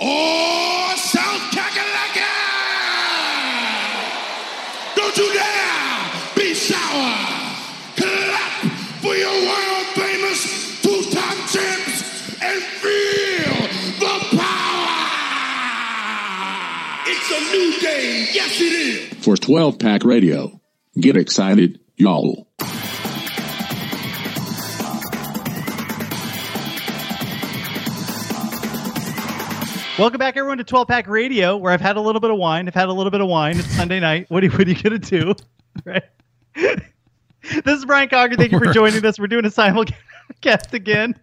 Oh, South Kakalaka! Don't you dare be sour! Clap for your world famous two-time champs and feel the power! It's a new day, yes it is! For 12 PAC Radio. Get excited, y'all. Welcome back, everyone, to 12 PAC Radio, where I've had a little bit of wine. I've had a little bit of wine. It's Sunday night. What are, what are you going to do? Right? this is Brian Conger. Thank you for joining us. We're doing a simulcast again.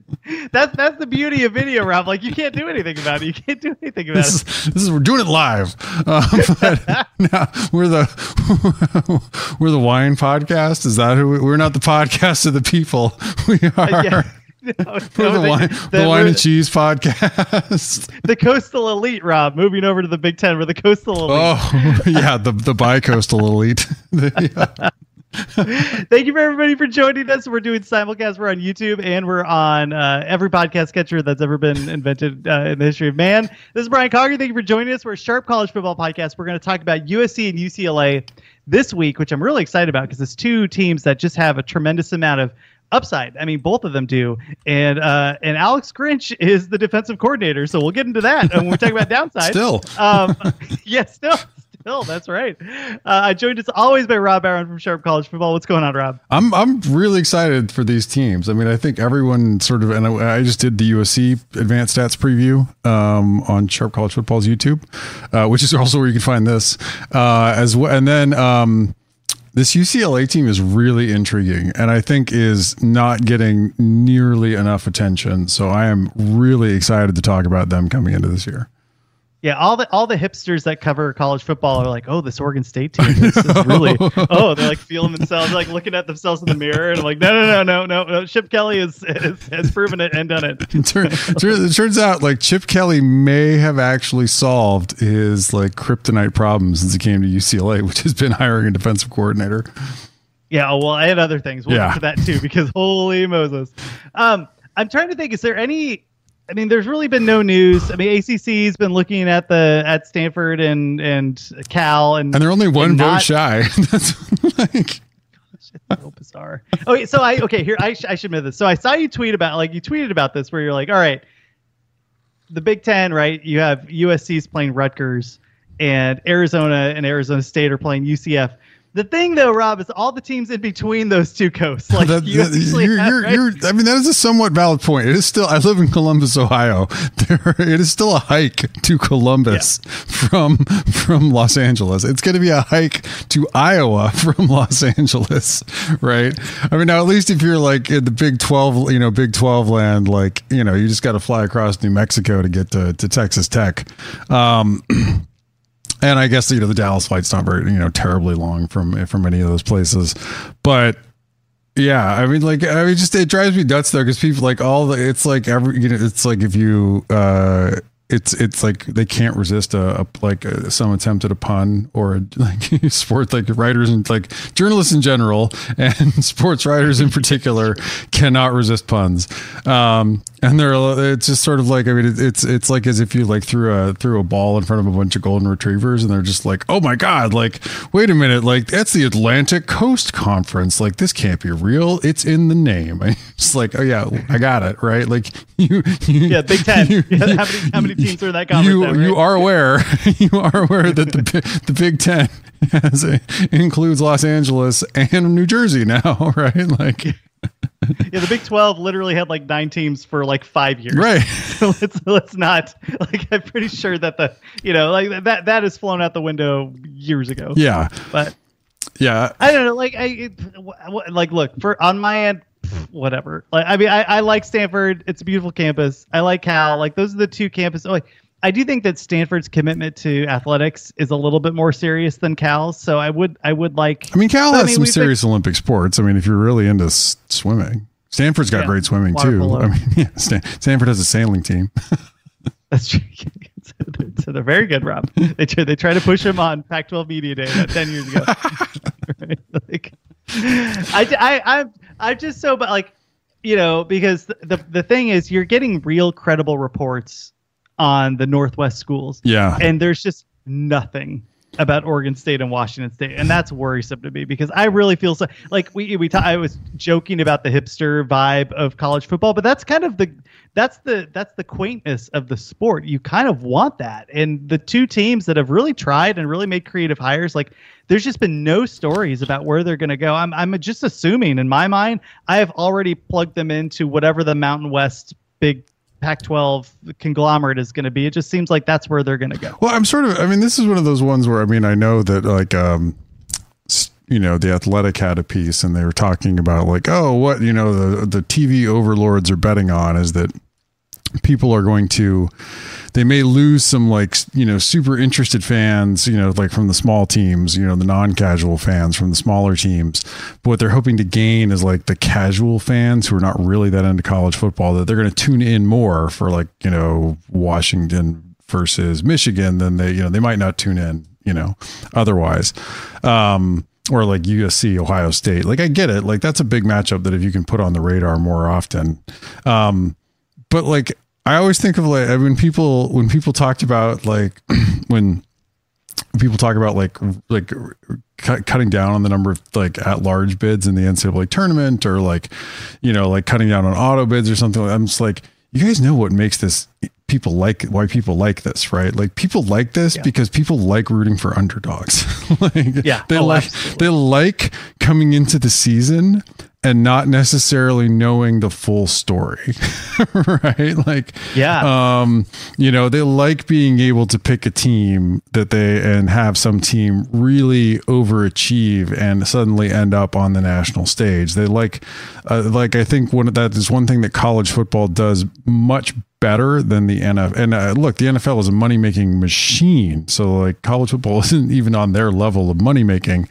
That's that's the beauty of video, Rob. Like you can't do anything about it. You can't do anything about This it. is, this is we're doing it live. Um, but now we're the we're the wine podcast. Is that who we, we're not the podcast of the people? We are. Yeah. No, no, the, wine, the- wine and cheese podcast. the coastal elite, Rob. Moving over to the Big Ten. We're the coastal elite. Oh yeah, the the bi-coastal elite. Yeah. Thank you for everybody for joining us. We're doing simulcast. We're on YouTube and we're on uh, every podcast catcher that's ever been invented uh, in the history of man. This is Brian Conger. Thank you for joining us. We're a Sharp College Football Podcast. We're going to talk about USC and UCLA this week, which I'm really excited about because it's two teams that just have a tremendous amount of upside. I mean, both of them do. And uh, and Alex Grinch is the defensive coordinator, so we'll get into that when we talk about downside. Still. um, yeah, still. Still, that's right. Uh, I joined as always by Rob Aaron from Sharp College Football. What's going on, Rob? I'm I'm really excited for these teams. I mean, I think everyone sort of, and I, I just did the USC advanced stats preview um, on Sharp College Football's YouTube, uh, which is also where you can find this uh, as well. And then um, this UCLA team is really intriguing, and I think is not getting nearly enough attention. So I am really excited to talk about them coming into this year. Yeah, all the all the hipsters that cover college football are like, oh, this Oregon State team this is really oh, they're like feeling themselves, like looking at themselves in the mirror, and I'm like, no, no, no, no, no, no. Chip Kelly is, is has proven it and done it. It, turn, turn- it turns out like Chip Kelly may have actually solved his like kryptonite problem since he came to UCLA, which has been hiring a defensive coordinator. Yeah, oh, well, I had other things. We'll Yeah. get to that too because holy Moses. Um, I'm trying to think. Is there any? I mean, there's really been no news. I mean, ACC's been looking at the at Stanford and and Cal, and And they're only one vote not- shy. That's like so bizarre. Okay, so I okay here I, sh- I should admit this. So I saw you tweet about like you tweeted about this where you're like, all right, the Big Ten, right? You have USC's playing Rutgers, and Arizona and Arizona State are playing UCF. The thing though, Rob, is all the teams in between those two coasts. Like that, you actually you're, have, you're, right? you're, I mean, that is a somewhat valid point. It is still, I live in Columbus, Ohio. There, it is still a hike to Columbus from, from Los Angeles. It's going to be a hike to Iowa from Los Angeles, right? I mean, now at least if you're like in the Big 12, you know, Big 12 land, like, you know, you just got to fly across New Mexico to get to, to Texas Tech. Um, and I guess you know the Dallas flight's not very you know terribly long from from any of those places, but yeah, I mean like I mean just it drives me nuts though because people like all the it's like every you know it's like if you uh it's it's like they can't resist a, a like a, some attempt at a pun or a, like sport like writers and like journalists in general and sports writers in particular cannot resist puns. Um and they're it's just sort of like I mean it's it's like as if you like threw a threw a ball in front of a bunch of golden retrievers and they're just like oh my god like wait a minute like that's the Atlantic Coast Conference like this can't be real it's in the name it's like oh yeah I got it right like you, you yeah, Big Ten. you- how many how many teams are in that conference? you then, you are aware you are aware that the the Big Ten has a, includes Los Angeles and New Jersey now, right? Like, yeah, the Big Twelve literally had like nine teams for like five years. right? So let's let's not like I'm pretty sure that the you know like that that has flown out the window years ago. Yeah, But yeah. I don't know. Like I it, like look for on my end, whatever. Like I mean, I, I like Stanford. It's a beautiful campus. I like Cal. Like those are the two campuses. Oh, like I do think that Stanford's commitment to athletics is a little bit more serious than Cal's. So I would I would like. I mean, Cal I has mean, some been- serious Olympic sports. I mean, if you're really into s- swimming, Stanford's got Yeah, great swimming too. polo. I mean, yeah, Stan- Stanford has a sailing team. That's true. so, they're, so they're very good, Rob. They try, they try to push him on Pac-12 Media Day about ten years ago. Right? Like, I, I, I'm, I'm just so, but like, you know, because the, the the thing is, you're getting real credible reports on the Northwest schools, Yeah. and there's just nothing about Oregon State and Washington State, and that's worrisome to me because I really feel so. Like we we ta- I was joking about the hipster vibe of college football, but that's kind of the that's the that's the quaintness of the sport. You kind of want that, and the two teams that have really tried and really made creative hires, like there's just been no stories about where they're going to go. I'm I'm just assuming in my mind, I have already plugged them into whatever the Mountain West big Pac-12 conglomerate is going to be. It just seems like that's where they're going to go. Well, I'm sort of. I mean, this is one of those ones where I mean, I know that like, um, you know, the Athletic had a piece, and they were talking about like, oh, what you know, the the TV overlords are betting on is that people are going to they may lose some like you know super interested fans you know like from the small teams you know the non-casual fans from the smaller teams but what they're hoping to gain is like the casual fans who are not really that into college football that they're going to tune in more for like you know washington versus michigan than they you know they might not tune in you know otherwise um or like USC, Ohio State. Like I get it. Like that's a big matchup that if you can put on the radar more often. Um, but like I always think of like when people when people talked about like when people talk about like like cut, cutting down on the number of like at large bids in the NCAA tournament or like you know like cutting down on auto bids or something. I'm just like you guys know what makes this people like why people like this right like people like this because people like rooting for underdogs like Yeah. they Oh, like absolutely. they like coming into the season and not necessarily knowing the full story right like Yeah. um you know they like being able to pick a team that they and have some team really overachieve and suddenly end up on the national stage they like uh, like i think one of that is one thing that college football does much better than the NFL. And uh, look, the NFL is a money making machine. So like college football isn't even on their level of money making,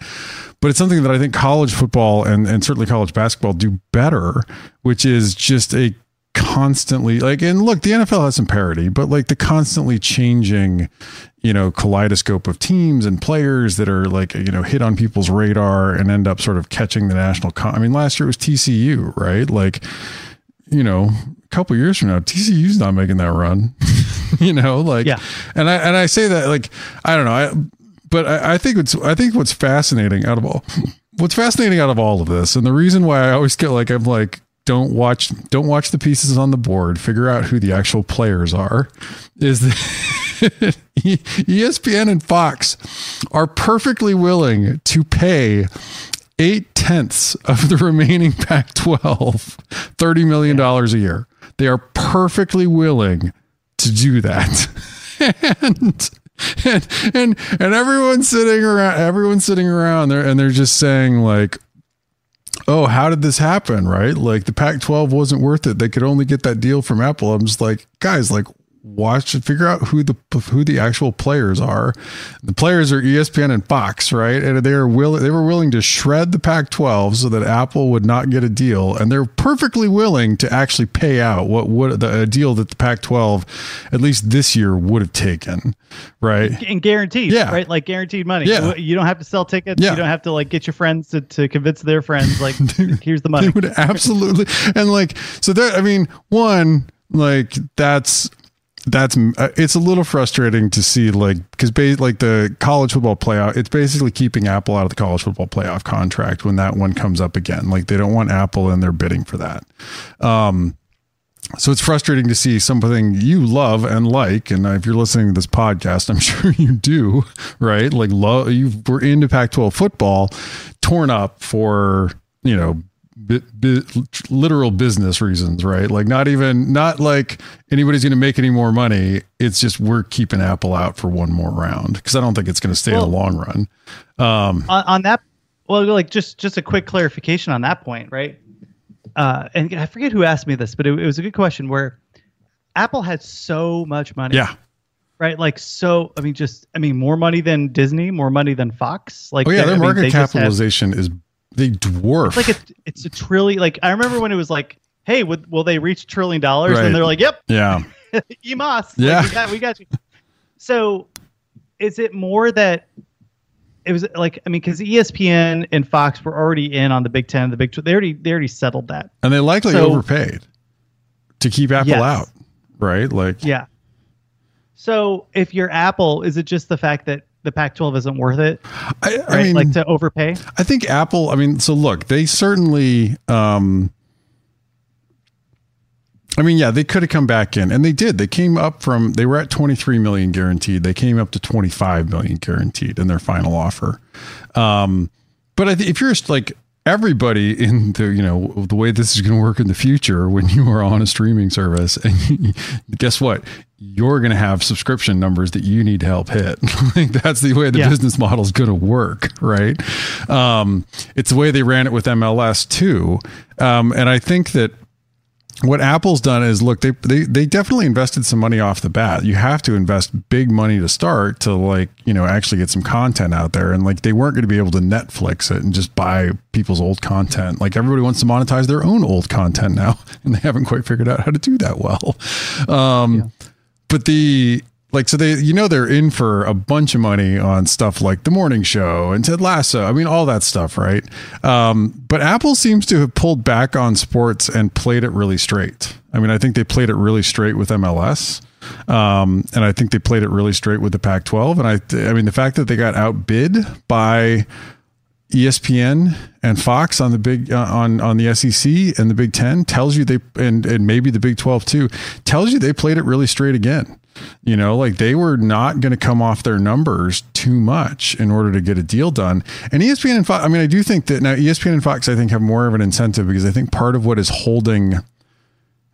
but it's something that I think college football and, and certainly college basketball do better, which is just a constantly like, and look, the NFL has some parity, but like the constantly changing, you know, kaleidoscope of teams and players that are like, you know, hit on people's radar and end up sort of catching the national. Con- I mean, last year it was TCU, right? Like, you know, a couple years from now, TCU's not making that run. you know, like, Yeah. and I and I say that like I don't know, I, but I, I think it's I think what's fascinating out of all what's fascinating out of all of this, and the reason why I always get like I'm like don't watch don't watch the pieces on the board, figure out who the actual players are, is that ESPN and Fox are perfectly willing to pay eight tenths of the remaining Pac 12 $30 million a year. They are perfectly willing to do that. and, and and and everyone's sitting around everyone's sitting around there and they're just saying like oh how did this happen right like the pac 12 wasn't worth it they could only get that deal from apple i'm just like guys like watch and figure out who the who the actual players are the players are espn and fox right and they are willing they were willing to shred the pac 12 so that apple would not get a deal and they're perfectly willing to actually pay out what would the a deal that the pac 12 at least this year would have taken right and guaranteed, Yeah. right? Like guaranteed money. Yeah. You don't have to sell tickets. Yeah. You don't have to like get your friends to, to convince their friends. Like, here's the money. They would absolutely and like so that I mean one like that's that's uh, it's a little frustrating to see like because ba- like the college football playoff it's basically keeping apple out of the college football playoff contract when that one comes up again. Like they don't want apple and they're bidding for that. Um so it's frustrating to see something you love and like and if you're listening to this podcast i'm sure you do right? Like love you were into pac-12 football torn up for you know bi- bi- literal business reasons right like not even not like anybody's going to make any more money it's just we're keeping apple out for one more round because i don't think it's going to stay in the long run on, on that well like just just a quick clarification on that point right uh and i forget who asked me this but it, it was a good question where apple had so much money yeah right? Like so. I mean, just I mean, more money than Disney, more money than Fox. Like, Oh yeah, they- their I mean, market they just have- capitalization is they dwarf. It's like a, it's a trillion. Like I remember when it was like, hey, would, will they reach a trillion dollars? Right. And they're like, yep, yeah. EMOS. Yeah. Like, we, got, we got you. So, is it more that it was like I mean, because ESPN and Fox were already in on the Big Ten, the Big. They already they already settled that. And they likely So- overpaid to keep Apple Yes. out. Right? Like Yeah. So if you're Apple, is it just the fact that the Pac-12 isn't worth it, I, right? Mean like to overpay? I think Apple, I mean, so look, they certainly um I mean, yeah, they could have come back in and they did. They came up from they were at 23 million guaranteed. They came up to 25 million guaranteed in their final offer. Um but I think if you're just like everybody in the you know the way this is going to work in the future when you are on a streaming service and guess what? You're going to have subscription numbers that you need to help hit. Like that's the way the Yeah. business model is going to work right? Um, it's the way they ran it with mls too. Um, and i think that what Apple's done is look, they, they they definitely invested some money off the bat. You have to invest big money to start to like, you know, actually get some content out there. And like they weren't going to be able to Netflix it and just buy people's old content. Like everybody wants to monetize their own old content now, and they haven't quite figured out how to do that well. Um but the like so they you know they're in for a bunch of money on stuff like the morning show and ted lasso. I mean all that stuff right? Um, but apple seems to have pulled back on sports and played it really straight. I mean i think they played it really straight with mls um, and i think they played it really straight with the pac 12 and i i mean the fact that they got outbid by ESPN and Fox on the big uh, on on the SEC and the Big Ten tells you they and and maybe the Big Twelve too tells you they played it really straight again. You know, like they were not going to come off their numbers too much in order to get a deal done. And ESPN and Fox, I mean, I do think that now ESPN and Fox, I think, have more of an incentive because I think part of what is holding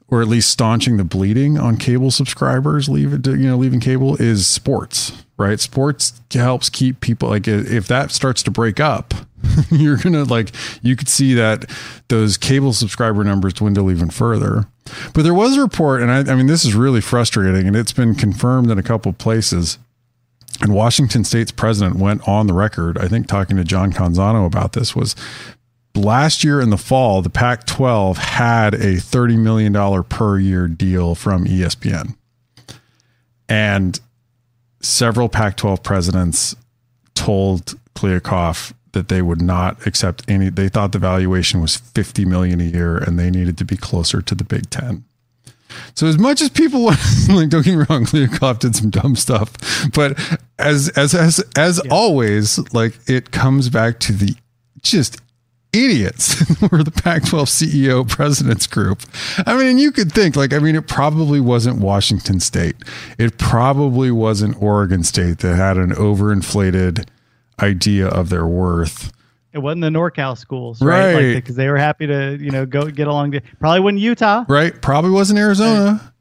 or at least staunching the bleeding on cable subscribers leave it you know leaving cable is sports right sports helps keep people like if that starts to break up you're gonna like you could see that those cable subscriber numbers dwindle even further but there was a report and i, I mean this is really frustrating and it's been confirmed in a couple places and Washington State's president went on the record, I think, talking to John Canzano about this. Was last year in the fall, the Pac 12 had a $30 million per year deal from ESPN. And several Pac 12 presidents told Kliavkoff that they would not accept any, they thought the valuation was 50 million a year and they needed to be closer to the Big Ten. So as much as people like, don't get me wrong, Kliavkoff did some dumb stuff, but as as as as always, like it comes back to the just idiots were the Pac-12 CEO presidents group. I mean, you could think like, I mean, it probably wasn't Washington State. It probably wasn't Oregon State that had an overinflated idea of their worth. It wasn't the NorCal schools, right? Right. Because they were happy to, you know, go get along. To, probably wasn't Utah, Right? Probably wasn't Arizona.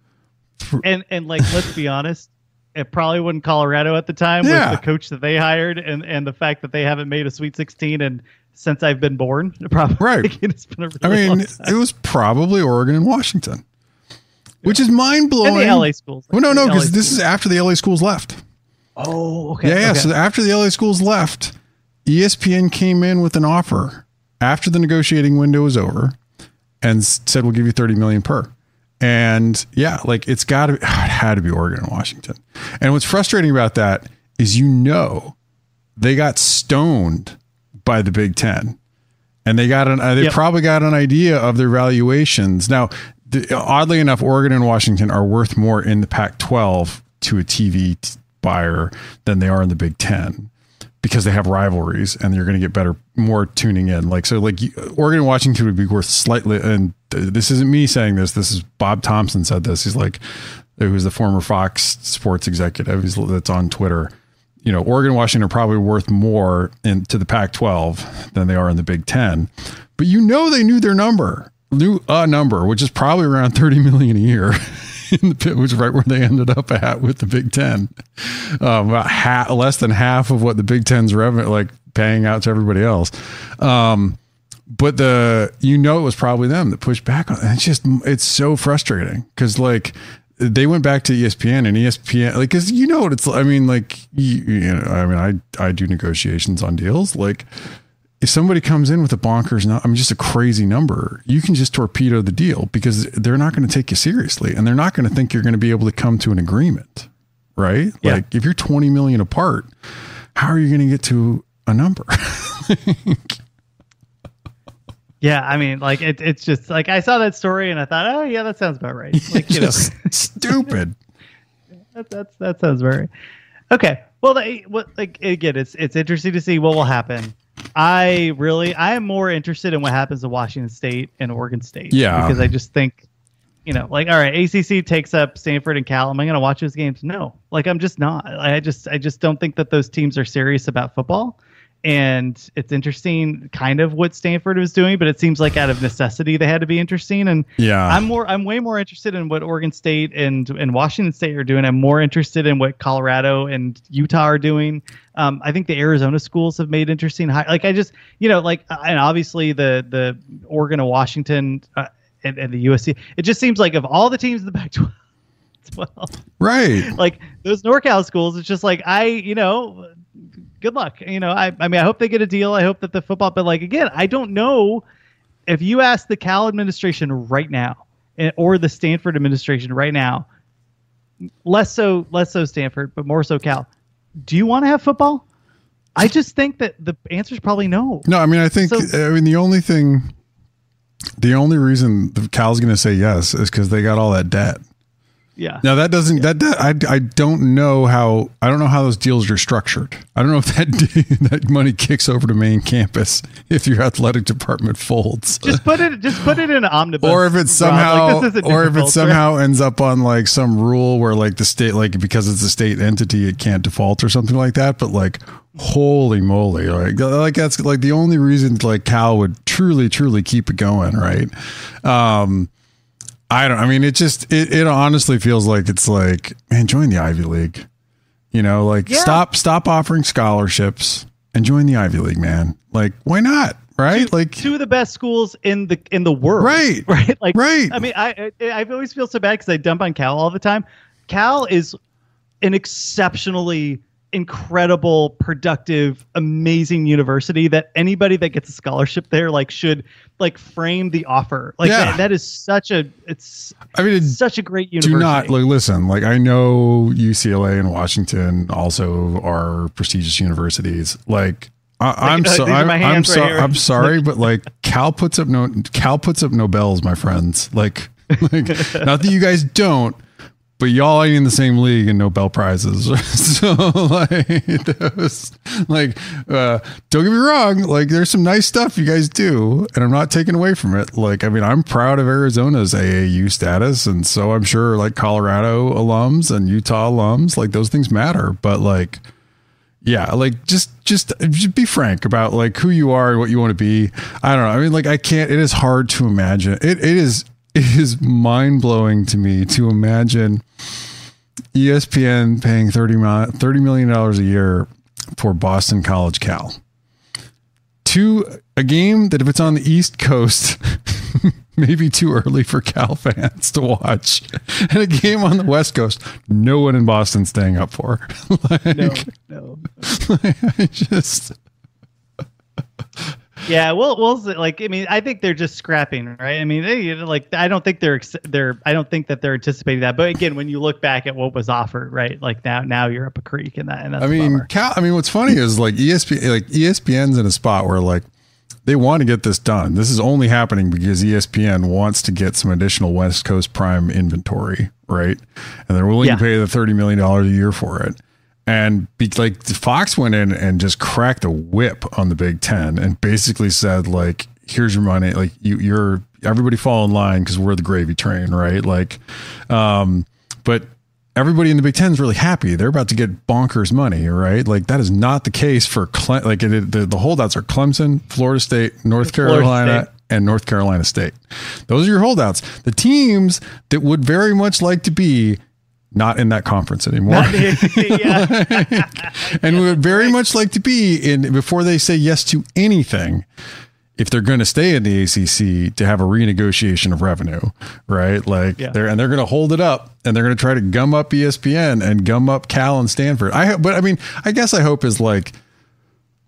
and and like let's be honest, it probably wasn't Colorado at the time Yeah. with the coach that they hired, and and the fact that they haven't made a Sweet 16 and since I've been born, probably Right. it's been a I really mean, it was probably Oregon and Washington, which is mind blowing. the LA schools. Well, no, no, because this is after the LA schools left. Oh, okay. Yeah, yeah. okay. So after the LA schools left, ESPN came in with an offer after the negotiating window was over and said, we'll give you 30 million per. And yeah, like it's got to, it had to be Oregon and Washington. And what's frustrating about that is, you know, they got stoned by the Big Ten and they got an, uh, they Yep. probably got an idea of their valuations. Now, the, oddly enough, Oregon and Washington are worth more in the Pac 12 to a TV t- buyer than they are in the Big Ten because they have rivalries and you're going to get better, more tuning in. Like, so like Oregon and Washington would be worth slightly, and this isn't me saying this. This is Bob Thompson said this. He's like, who's the former Fox sports executive. He's that's on Twitter. You know, Oregon Washington are probably worth more in to the Pac-12 than they are in the Big Ten, but you know they knew their number, knew a number, which is probably around 30 million a year. In the pit, which right where they ended up at with the Big Ten, um, about half, less than half of what the Big Ten's revenue, like paying out to everybody else. Um, but the you know it was probably them that pushed back on. It's just it's so frustrating because like they went back to ESPN and ESPN like because you know what it's I mean like you, you know I mean I I do negotiations on deals like if somebody comes in with a bonkers I mean just a crazy number you can just torpedo the deal because they're not going to take you seriously and they're not going to think you're going to be able to come to an agreement right Yeah. like if you're 20 million apart how are you going to get to a number Yeah, I mean, like it, it's just like I saw that story and I thought, oh yeah, that sounds about right. Like you know, stupid that, that's that sounds very right. okay. Well, they, what like again, it's it's interesting to see what will happen. I really, I am more interested in what happens to Washington State and Oregon State. Yeah. because I just think, you know, like all right, ACC takes up Stanford and Cal. Am I going to watch those games? No, like I'm just not. I just, I just don't think that those teams are serious about football. And it's interesting, kind of what Stanford was doing, but it seems like out of necessity they had to be interesting. And yeah I'm more I'm way more interested in what Oregon State and and Washington State are doing. I'm more interested in what Colorado and Utah are doing. Um, I think the Arizona schools have made interesting high like I just you know like uh, and obviously the the Oregon and Washington uh, and, and the USC. It just seems like of all the teams in the Pac-12, right like those NorCal schools, it's just like I you know good luck. You know I I mean I hope they get a deal. I hope that the football, but like again I don't know if you ask the Cal administration right now eh, or the Stanford administration right now, less so less so Stanford, but more so Cal, do you want to have football? I just think that the answer is probably no. No, I mean, I think, So- I mean, the only thing, the only reason the Cal's going to say yes is because they got all that debt. Yeah. Now that doesn't that, that I I don't know how I don't know how those deals are structured. I don't know if that that money kicks over to main campus if your athletic department folds. Just put it just put it in an omnibus. or if it somehow Like, or if it somehow ends up on like some rule where like the state like because it's a state entity it can't default or something like that but like holy moly like like that's like the only reason like cal would truly truly keep it going right um i don't i mean it just it, it honestly feels like it's like man join the ivy league you know like Yeah. stop stop offering scholarships and join the ivy league man like why not right like two of the best schools in the in the world. Right. Right. Like Right. I mean, I I, I always feel so bad because I dump on Cal all the time. Cal is an exceptionally incredible, productive, amazing university that anybody that gets a scholarship there like should like frame the offer. Like Yeah. that, that is such a it's i mean it, such a great university. do not like listen like i know ucla and washington also are prestigious universities like I, i'm uh, so I'm, I'm, so, right. I'm sorry but like cal puts up no cal puts up no bells, my friends like like not that you guys don't but y'all ain't in the same league in Nobel prizes. so like, those, like, uh, don't get me wrong. Like, there's some nice stuff you guys do, and I'm not taking away from it. Like, I mean, I'm proud of Arizona's AAU status, and so I'm sure like Colorado alums and Utah alums, like those things matter. But like, yeah, like just just just be frank about like who you are and what you want to be. I don't know. I mean, like I can't. It is hard to imagine. It it is is mind blowing to me to imagine ESPN paying 30 30 million dollars a year for Boston College Cal to a game that if it's on the East Coast. Maybe too early for Cal fans to watch, and a game on the West Coast, no one in Boston staying up for. like, no, no. I just Yeah, well, we'll see. like. I mean, I think they're just scrapping, right? I mean, they, like I don't think they're they're I don't think that they're anticipating that. But again, when you look back at what was offered, right? Like now, now you're up a creek, and that and that's I mean. Cal. I mean, what's funny is like ESPN, like ESPN's in a spot where like they want to get this done. This is only happening because ESPN wants to get some additional West Coast Prime inventory, right? And they're willing Yeah. to pay the thirty million dollars a year for it. And be, like Fox went in and just cracked a whip on the Big Ten and basically said like, "Here's your money. Like you, you're everybody fall in line because we're the gravy train, right? Like, um, but everybody in the Big Ten is really happy. They're about to get bonkers money, right? Like that is not the case for Cle- like it, the the holdouts are Clemson, Florida State, North Florida Carolina, State. and North Carolina State. Those are your holdouts. The teams that would very much like to be not in that conference anymore. and we would very much like to be in before they say yes to anything if they're going to stay in the ACC to have a renegotiation of revenue, right? Like Yeah. they're and they're going to hold it up and they're going to try to gum up ESPN and gum up Cal and Stanford. I but I mean, I guess I hope is like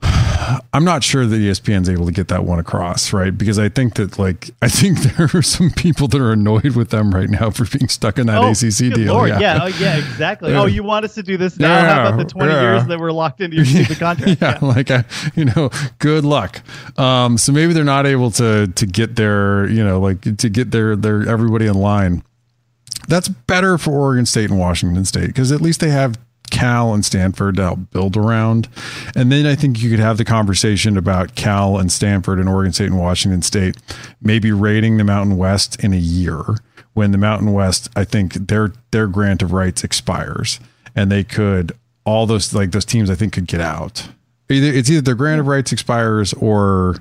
I'm not sure that ESPN's able to get that one across, right? Because I think that like I think there are some people that are annoyed with them right now for being stuck in that Oh, ACC deal. Lord. Yeah. Oh, yeah. Exactly. Yeah. Oh, you want us to do this now? Yeah, How about the 20 yeah. years that we're locked into your stupid contract? yeah, like I, you know, good luck. Um, so maybe they're not able to to get their, you know, like to get their their everybody in line. That's better for Oregon State and Washington State because at least they have Cal and Stanford to help build around. And then I think you could have the conversation about Cal and Stanford and Oregon State and Washington State maybe raiding the Mountain West in a year when the Mountain West, I think their their grant of rights expires and they could all those like those teams I think could get out. Either it's either their grant of rights expires or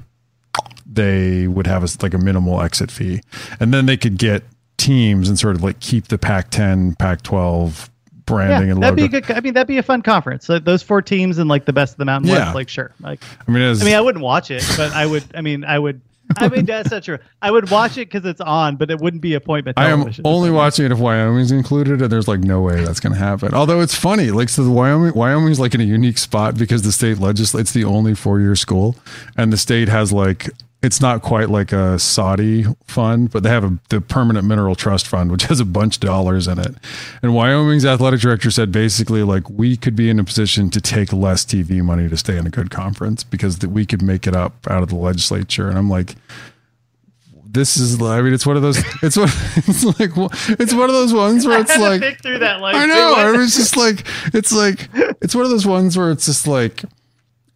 they would have a, like a minimal exit fee, and then they could get teams and sort of like keep the Pac-10, Pac-12 branding Yeah, and that'd logo. be a good. I mean, that'd be a fun conference. So those four teams and like the best of the Mountain Yeah. West, like sure. Like, I mean, as, I mean, I wouldn't watch it, but I would. I mean, I would. I mean, that's not true. I would watch it because it's on, but it wouldn't be appointment I am only watching it if Wyoming's included, and there's like no way that's going to happen. Although it's funny, like so, the Wyoming Wyoming's like in a unique spot because the state legislates the only four year school, and the state has like it's not quite like a Saudi fund, but they have a the permanent mineral trust fund, which has a bunch of dollars in it. And Wyoming's athletic director said basically like we could be in a position to take less TV money to stay in a good conference because that we could make it up out of the legislature. And I'm like this is I mean it's one of those it's what it's like it's one of those ones where it's like think through that. I know I was just like it's like it's one of those ones where it's just like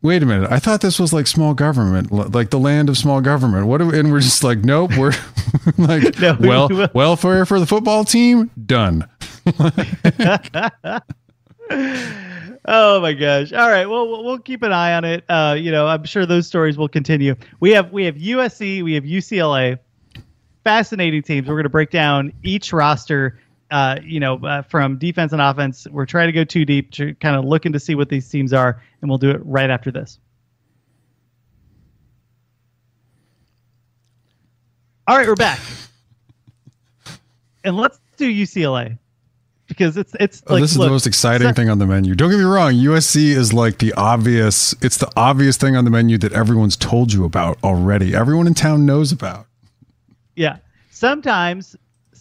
wait a minute I thought this was like small government like the land of small government what we, and we're just like nope we're like No, we- well welfare for the football team done Oh my gosh! All right, well, we'll we'll keep an eye on it. Uh, you know, I'm sure those stories will continue. We have we have USC, we have UCLA, fascinating teams. We're going to break down each roster. Uh, you know, uh, from defense and offense. We're trying to go too deep to kind of looking to see what these teams are, and we'll do it right after this. All right, we're back, and let's do UCLA because it's it's Oh, like this is look, the most exciting so- thing on the menu. Don't get me wrong, USC is like the obvious. It's the obvious thing on the menu that everyone's told you about already. Everyone in town knows about. Yeah. Sometimes,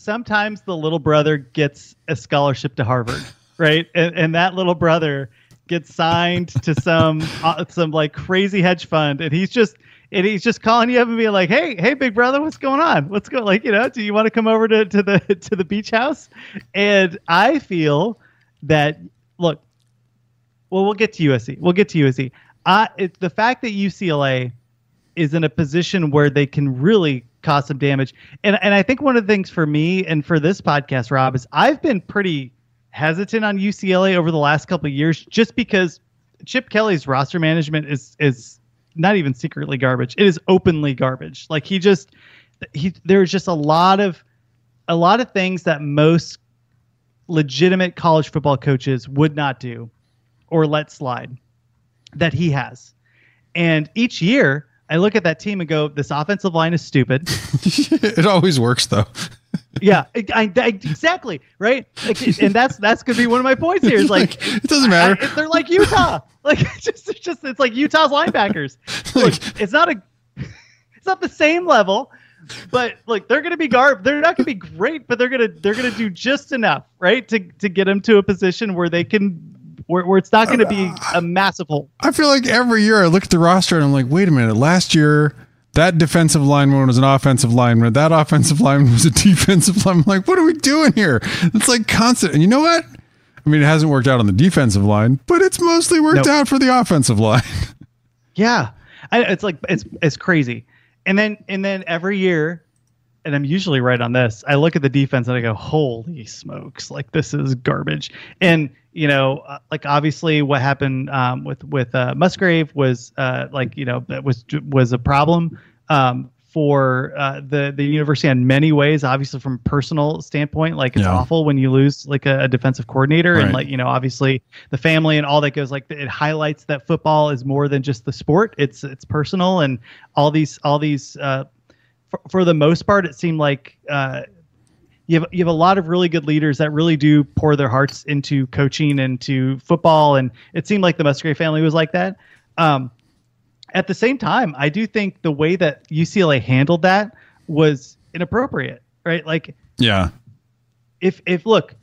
sometimes the little brother gets a scholarship to Harvard, right? And, and that little brother gets signed to some uh, some like crazy hedge fund, and he's just and he's just calling you up and being like, "Hey, hey, big brother, what's going on? What's going? Like, you know, do you want to come over to, to the to the beach house?" And I feel that look, well, we'll get to USC. We'll get to USC. Uh, it, the fact that UCLA is in a position where they can really cause some damage. And and I think one of the things for me and for this podcast, Rob, is I've been pretty hesitant on UCLA over the last couple of years just because Chip Kelly's roster management is is not even secretly garbage. It is openly garbage. Like he just he there's just a lot of a lot of things that most legitimate college football coaches would not do or let slide that he has. And each year I look at that team and go, this offensive line is stupid. it always works though. yeah, I, I- exactly right. Like, and that's that's gonna be one of my points here. Is like, it doesn't matter. I- they're like Utah. Like it's just it's just it's like Utah's linebackers. Look, it's not a it's not the same level, but like they're gonna be garb. They're not gonna be great, but they're gonna they're gonna do just enough, right, to to get them to a position where they can where, where it's not gonna be uh, a massive hole. I feel like every year I look at the roster and I'm like, wait a minute. Last year, that defensive lineman was an offensive lineman. That offensive lineman was a defensive lineman. I'm like, what are we doing here? It's like constant. And you know what? I mean, it hasn't worked out on the defensive line, but it's mostly worked Nope. out for the offensive line. Yeah, I, it's like it's it's crazy, and then and then every year, and I'm usually right on this. I look at the defense and I go, "Holy smokes! Like this is garbage." And you know, uh, like obviously what happened um, with with uh, Musgrave was uh, like you know that was was a problem um, for uh, the the university in many ways. Obviously, from a personal standpoint, like it's Yeah. awful when you lose like a, a defensive coordinator, Right. and like you know, obviously the family and all that goes. Like it highlights that football is more than just the sport. It's it's personal, and all these all these. For, for the most part, it seemed like. Uh, you have, you have a lot of really good leaders that really do pour their hearts into coaching and to football and it seemed like the musgrave family was like that um, at the same time i do think the way that ucla handled that was inappropriate right like Yeah. if if look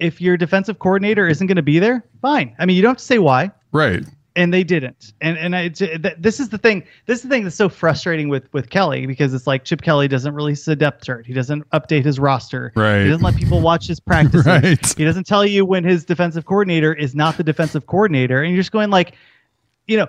if your defensive coordinator isn't going to be there fine i mean you don't have to say why Right. And they didn't. And and I, uh, this is the thing. This is the thing that's so frustrating with with Kelly because it's like Chip Kelly doesn't release a depth chart. He doesn't update his roster. Right. He doesn't let people watch his practices. Right. He doesn't tell you when his defensive coordinator is not the defensive coordinator, and you're just going like, you know.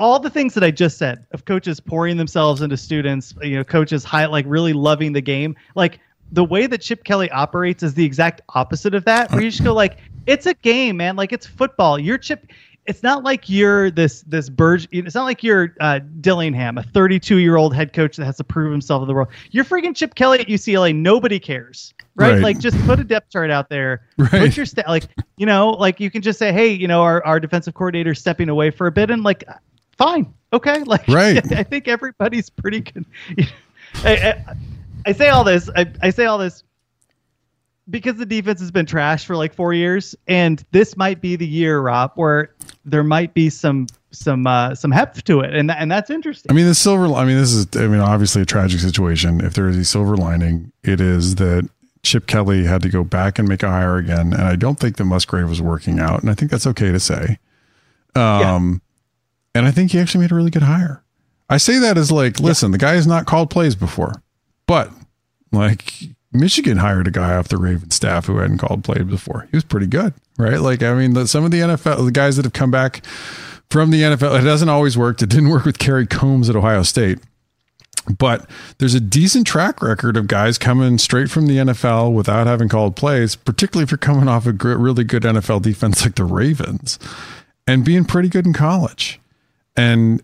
All the things that I just said of coaches pouring themselves into students, you know, coaches high, like really loving the game, like the way that Chip Kelly operates is the exact opposite of that. Where you just go like, it's a game, man. Like it's football. You're Chip. It's not like you're this this Burge. It's not like you're uh, Dillingham, a 32 year old head coach that has to prove himself to the world. You're freaking Chip Kelly at UCLA. Nobody cares, right? Right. Like just put a depth chart out there. Right. Put your sta- like you know like you can just say, hey, you know our our defensive coordinator stepping away for a bit, and like fine, okay, like Right. I think everybody's pretty good. I, I, I say all this. I, I say all this because the defense has been trashed for like four years, and this might be the year, Rob, where there might be some some uh, some heft to it, and and that's interesting. I mean, the silver. I mean, this is. I mean, obviously a tragic situation. If there is a silver lining, it is that Chip Kelly had to go back and make a hire again, and I don't think that Musgrave was working out, and I think that's okay to say. Um, and I think he actually made a really good hire. I say that as like, listen, the guy has not called plays before, but like Michigan hired a guy off the Raven staff who hadn't called plays before. He was pretty good, right? Like, I mean, some of the NFL, the guys that have come back from the NFL, it doesn't always work. It didn't work with Kerry Coombs at Ohio State. But there's a decent track record of guys coming straight from the NFL without having called plays, particularly if you're coming off a really good NFL defense like the Ravens and being pretty good in college. And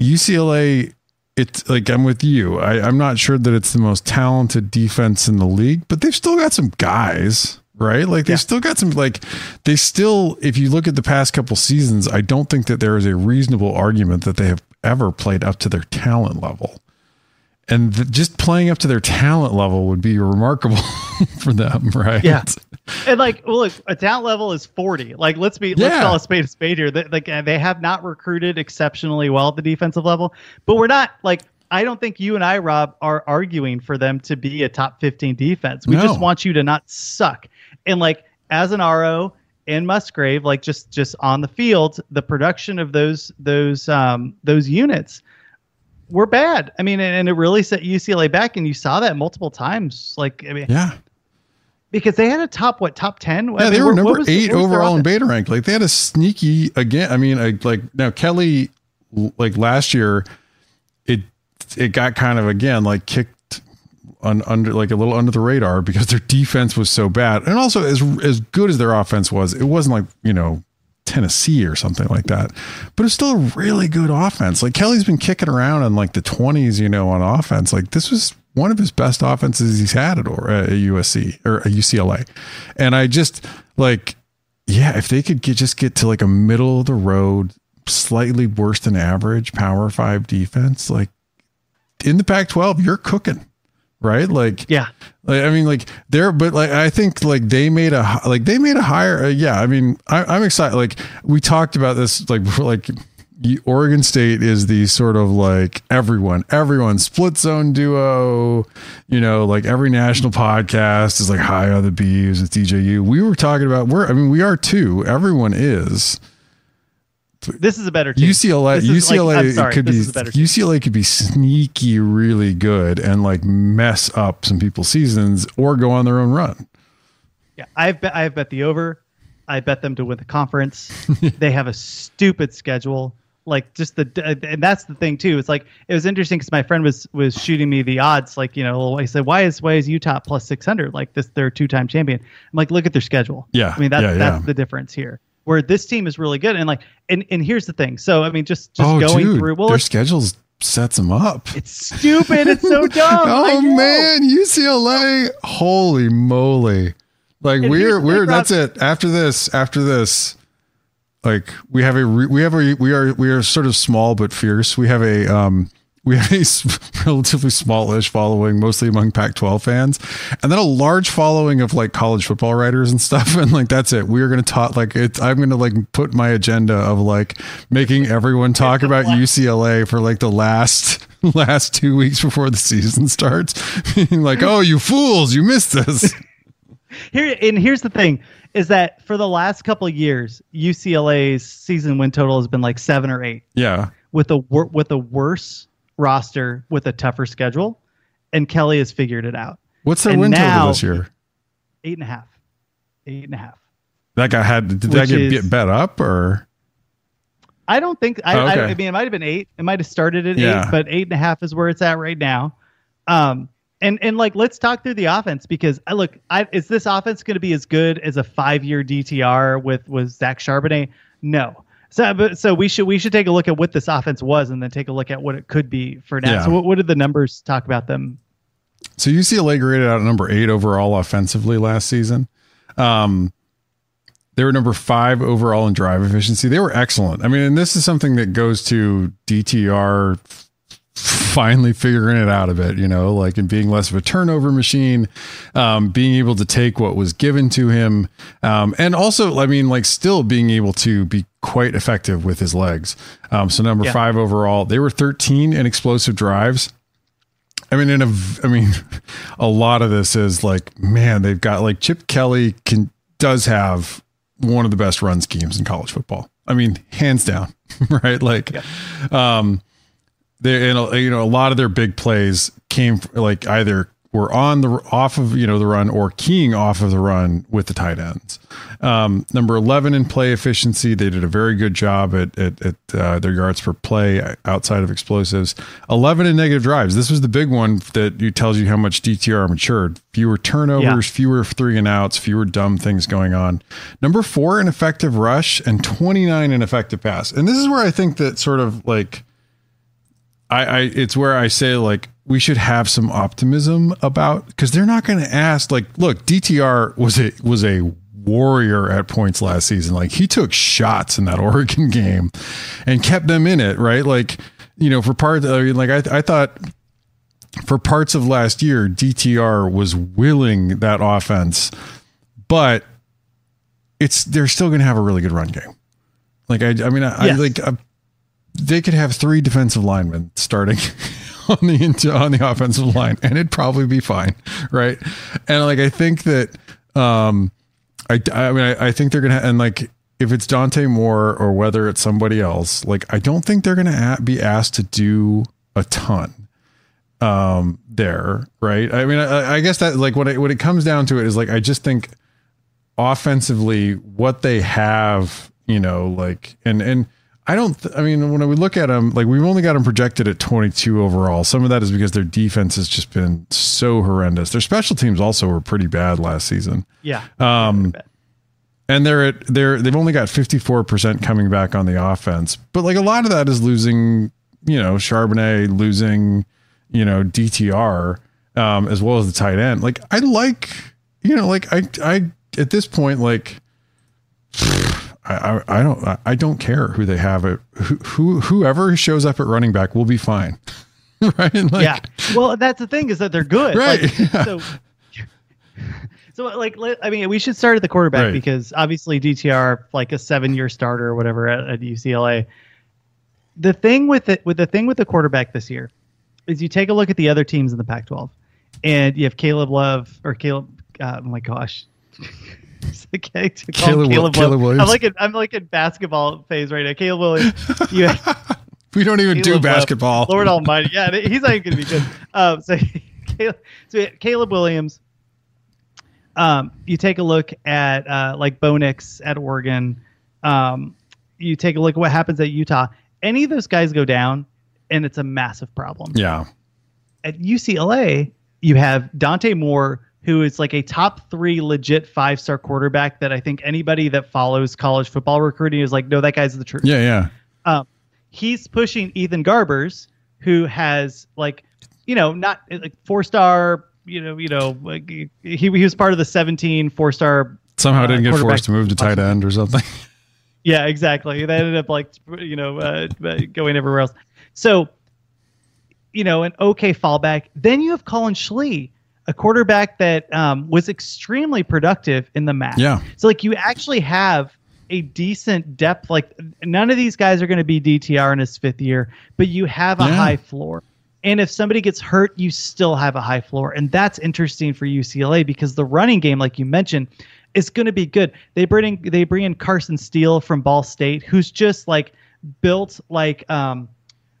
UCLA, it's like I'm with you. I, I'm not sure that it's the most talented defense in the league, but they've still got some guys, right? Like they've still got some, like, they still, if you look at the past couple seasons, I don't think that there is a reasonable argument that they have ever played up to their talent level. And th- just playing up to their talent level would be remarkable for them, right? Yeah. And like, well, look, a talent level is forty. Like, let's be let's call a spade a spade here. That like uh, they have not recruited exceptionally well at the defensive level, but we're not like. I don't think you and I, Rob, are arguing for them to be a top 15 defense. We No. just want you to not suck. And like Azzinaro and Musgrave, like just just on the field, the production of those those um those units were bad. I mean, and, and it really set UCLA back, and you saw that multiple times. Like, I mean, Yeah. Because they had a top what top ten? Yeah, they were number eight overall in beta rank. Like they had a sneaky again. I mean, I, like now Kelly, like last year, it it got kind of again like kicked on under like a little under the radar because their defense was so bad, and also as as good as their offense was, it wasn't like you know Tennessee or something like that, but it's still a really good offense. Like Kelly's been kicking around in like the twenties, you know, on offense. Like this was one of his best offenses he's had at or at USC or at UCLA, and I just like yeah, if they could get just get to like a middle of the road, slightly worse than average Power Five defense, like in the Pac-12, you're cooking, right? Like Yeah, like, I mean, like they're, but like I think like they made a like they made a higher. Uh, yeah, I mean, I, I'm excited. Like we talked about this, like before, like Oregon State is the sort of like everyone, everyone split zone duo. You know, like every national podcast is like high on the bees with DJU. We were talking about we're. I mean, we are too. Everyone is. this is a better team. UCLA like- UCLA I'm sorry, could be is a better team. UCLA could be sneaky really good and like mess up some people's seasons or go on their own run. Yeah, I've bet I've bet the over. I bet them to win the conference. they have a stupid schedule. Like just the uh, and that's the thing too. It's like it was interesting because my friend was was shooting me the odds. Like you know, he said, "Why is why is Utah plus six hundred? Like this, they're two time champion." I'm like, look at their schedule. Yeah, I mean that's yeah, that's yeah. the difference here. Where this team is really good and like and and here's the thing. So I mean, just just oh, going dude, through. Well, their schedule's sets them up. It's stupid. It's so dumb. oh man, UCLA! Holy moly! Like And we're we're that's it. After this, after this, like we have a we have a we are we are sort of small but fierce. We have a um we have a relatively smallish following, mostly among Pac-12 fans, and then a large following of like college football writers and stuff. And like that's it. We are going to talk like it. I'm going to like put my agenda of like making everyone talk about UCLA for like the last last two weeks before the season starts. Being like, oh, you fools, you missed this. Here and here's the thing is that for the last couple of years, UCLA's season win total has been like seven or eight yeah. with a wor- with a worse roster with a tougher schedule, and Kelly has figured it out. What's their And win now- total this year? Eight and a half, eight and a half. That guy had did that get, is- get bet up or I don't think I, Oh, I, okay. I mean it might have been eight. It might have started at Yeah. eight, but eight and a half is where it's at right now. Um, and and like let's talk through the offense because I look, I, is this offense going to be as good as a five year DTR with with Zach Charbonnet? No. So but so we should we should take a look at what this offense was and then take a look at what it could be for now. Yeah. So what, what did the numbers talk about them? So UCLA graded out at number eight overall offensively last season. Um, they were number five overall in drive efficiency. They were excellent. I mean, and this is something that goes to DTR finally figuring it out a bit, you know, like and being less of a turnover machine, um, being able to take what was given to him. Um, and also, I mean, like still being able to be quite effective with his legs. Um, so number Yeah. five overall, they were 13 in explosive drives. I mean, in a, I mean, a lot of this is like, man, they've got like Chip Kelly can does have one of the best run schemes in college football. I mean, hands down, right? Like, um, they and you know a lot of their big plays came like either were on the off of you know the run or keying off of the run with the tight ends. Um, number eleven in play efficiency, they did a very good job at at, at uh, their yards per play outside of explosives. Eleven in negative drives. This was the big one that you tells you how much DTR matured. Fewer turnovers, fewer three and outs, fewer dumb things going on. Number four in effective rush and twenty nine in effective pass. And this is where I think that sort of like I, I it's where I say like we should have some optimism about because they're not going to ask like look DTR was a was a warrior at points last season like he took shots in that Oregon game and kept them in it right like you know for part I mean, like I I thought for parts of last year DTR was willing that offense but it's they're still going to have a really good run game like I I mean I, Yes. I like. I, they could have three defensive linemen starting on the on the offensive line and it'd probably be fine right? And like i think that um i i mean i, I think they're gonna and like if it's dante moore or whether it's somebody else like i don't think they're gonna be asked to do a ton um there right? I mean i, I guess that like what it, what it comes down to it is like i just think offensively what they have you know like and and i don't th- i mean when we look at them like we've only got them projected at 22 overall. Some of that is because their defense has just been so horrendous. Their special teams also were pretty bad last season. Yeah. um and they're at they're they've only got 54% coming back on the offense. But like a lot of that is losing you know charbonnet losing you know dtr um as well as the tight end. Like i like you know like i i at this point like I, I I don't I- I don't care who they have it who, who whoever shows up at running back will be fine right like, yeah. Well, that's the thing is that they're good. Right, Like, yeah. So, so like, I mean, we should start at the quarterback Right. because obviously DTR, like a seven-year starter or whatever at, at UCLA. The thing with it, with the thing with the quarterback this year, is you take a look at the other teams in the Pac-12, and you have Caleb Love or Caleb. Uh, oh my gosh. Okay, Caleb- Caleb, Caleb. Williams. I'm like in, I'm like in basketball phase right now. Caleb Williams. You, we don't even do Caleb Love. basketball Lord Almighty, yeah, he's not even going to be good. Um, so, Caleb, so Caleb Williams. Um, you take a look at uh, like Bo Nix at Oregon. Um, you take a look at what happens at Utah. Any of those guys go down, and it's a massive problem. yeah At UCLA, you have Dante Moore, who is like a top three legit five star quarterback that I think anybody that follows college football recruiting is like, no, that guy's the truth yeah yeah um, he's pushing Ethan Garbers, who has like, you know, not like four star. You know, you know, like he he was part of the 17 four star. Somehow uh, didn't get forced to move to tight end or something. Yeah, exactly. They ended up like you know uh, going everywhere else. So, you know, an okay fallback. Then you have Collin Schlee, a quarterback that um, was extremely productive in the MAC. Yeah. So like you actually have a decent depth. Like none of these guys are going to be DTR in his fifth year, but you have a Yeah. high floor. And if somebody gets hurt, you still have a high floor. And that's interesting for UCLA because the running game, like you mentioned, is going to be good. They bring in, they bring in Carson Steele from Ball State, who's just like built like um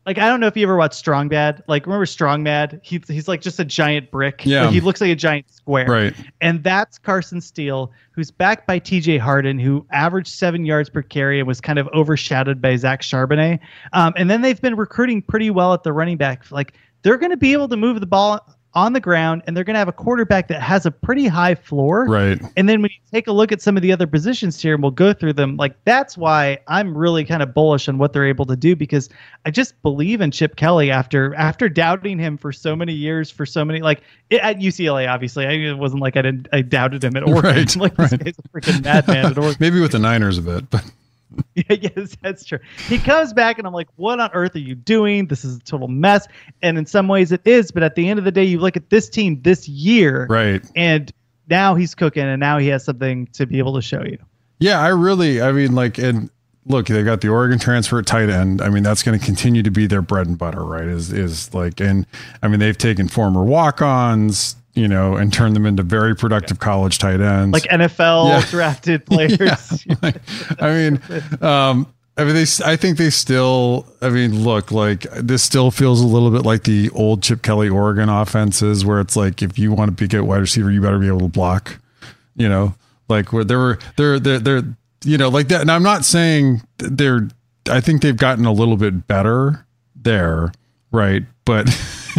like I don't know if you ever watched Strong Bad. Like remember Strong Bad? He's he's like just a giant brick. Yeah. Like, he looks like a giant square. Right. And that's Carson Steele, who's backed by TJ Harden, who averaged seven yards per carry and was kind of overshadowed by Zach Charbonnet. Um, and then they've been recruiting pretty well at the running back. Like they're going to be able to move the ball on the ground, and they're going to have a quarterback that has a pretty high floor. Right. And then when you take a look at some of the other positions here, and we'll go through them, like that's why I'm really kind of bullish on what they're able to do because I just believe in Chip Kelly after after doubting him for so many years, for so many like it, at UCLA, obviously. I, it wasn't like I didn't I doubted him at Oregon. Right, like this right. guy's a freaking madman at Oregon. Maybe with the Niners a bit, but yes, that's true. He comes back and I'm like, what on earth are you doing? This is a total mess. And in some ways it is, but at the end of the day, you look at this team this year, right. and now he's cooking and now he has something to be able to show you. Yeah, I really, I mean, like, and look, they've got the Oregon transfer at tight end. I mean, that's going to continue to be their bread and butter, right? Is is like, and I mean, they've taken former walk-ons, you know, and turn them into very productive college tight ends. Like NFL Yeah. drafted players. Yeah, like, I mean, um, I mean, they. I think they still. I mean, look, like this still feels a little bit like the old Chip Kelly Oregon offenses, where it's like if you want to be get wide receiver, you better be able to block. You know, like where there were they're they're they're you know like that. And I'm not saying they're. I think they've gotten a little bit better there, right? But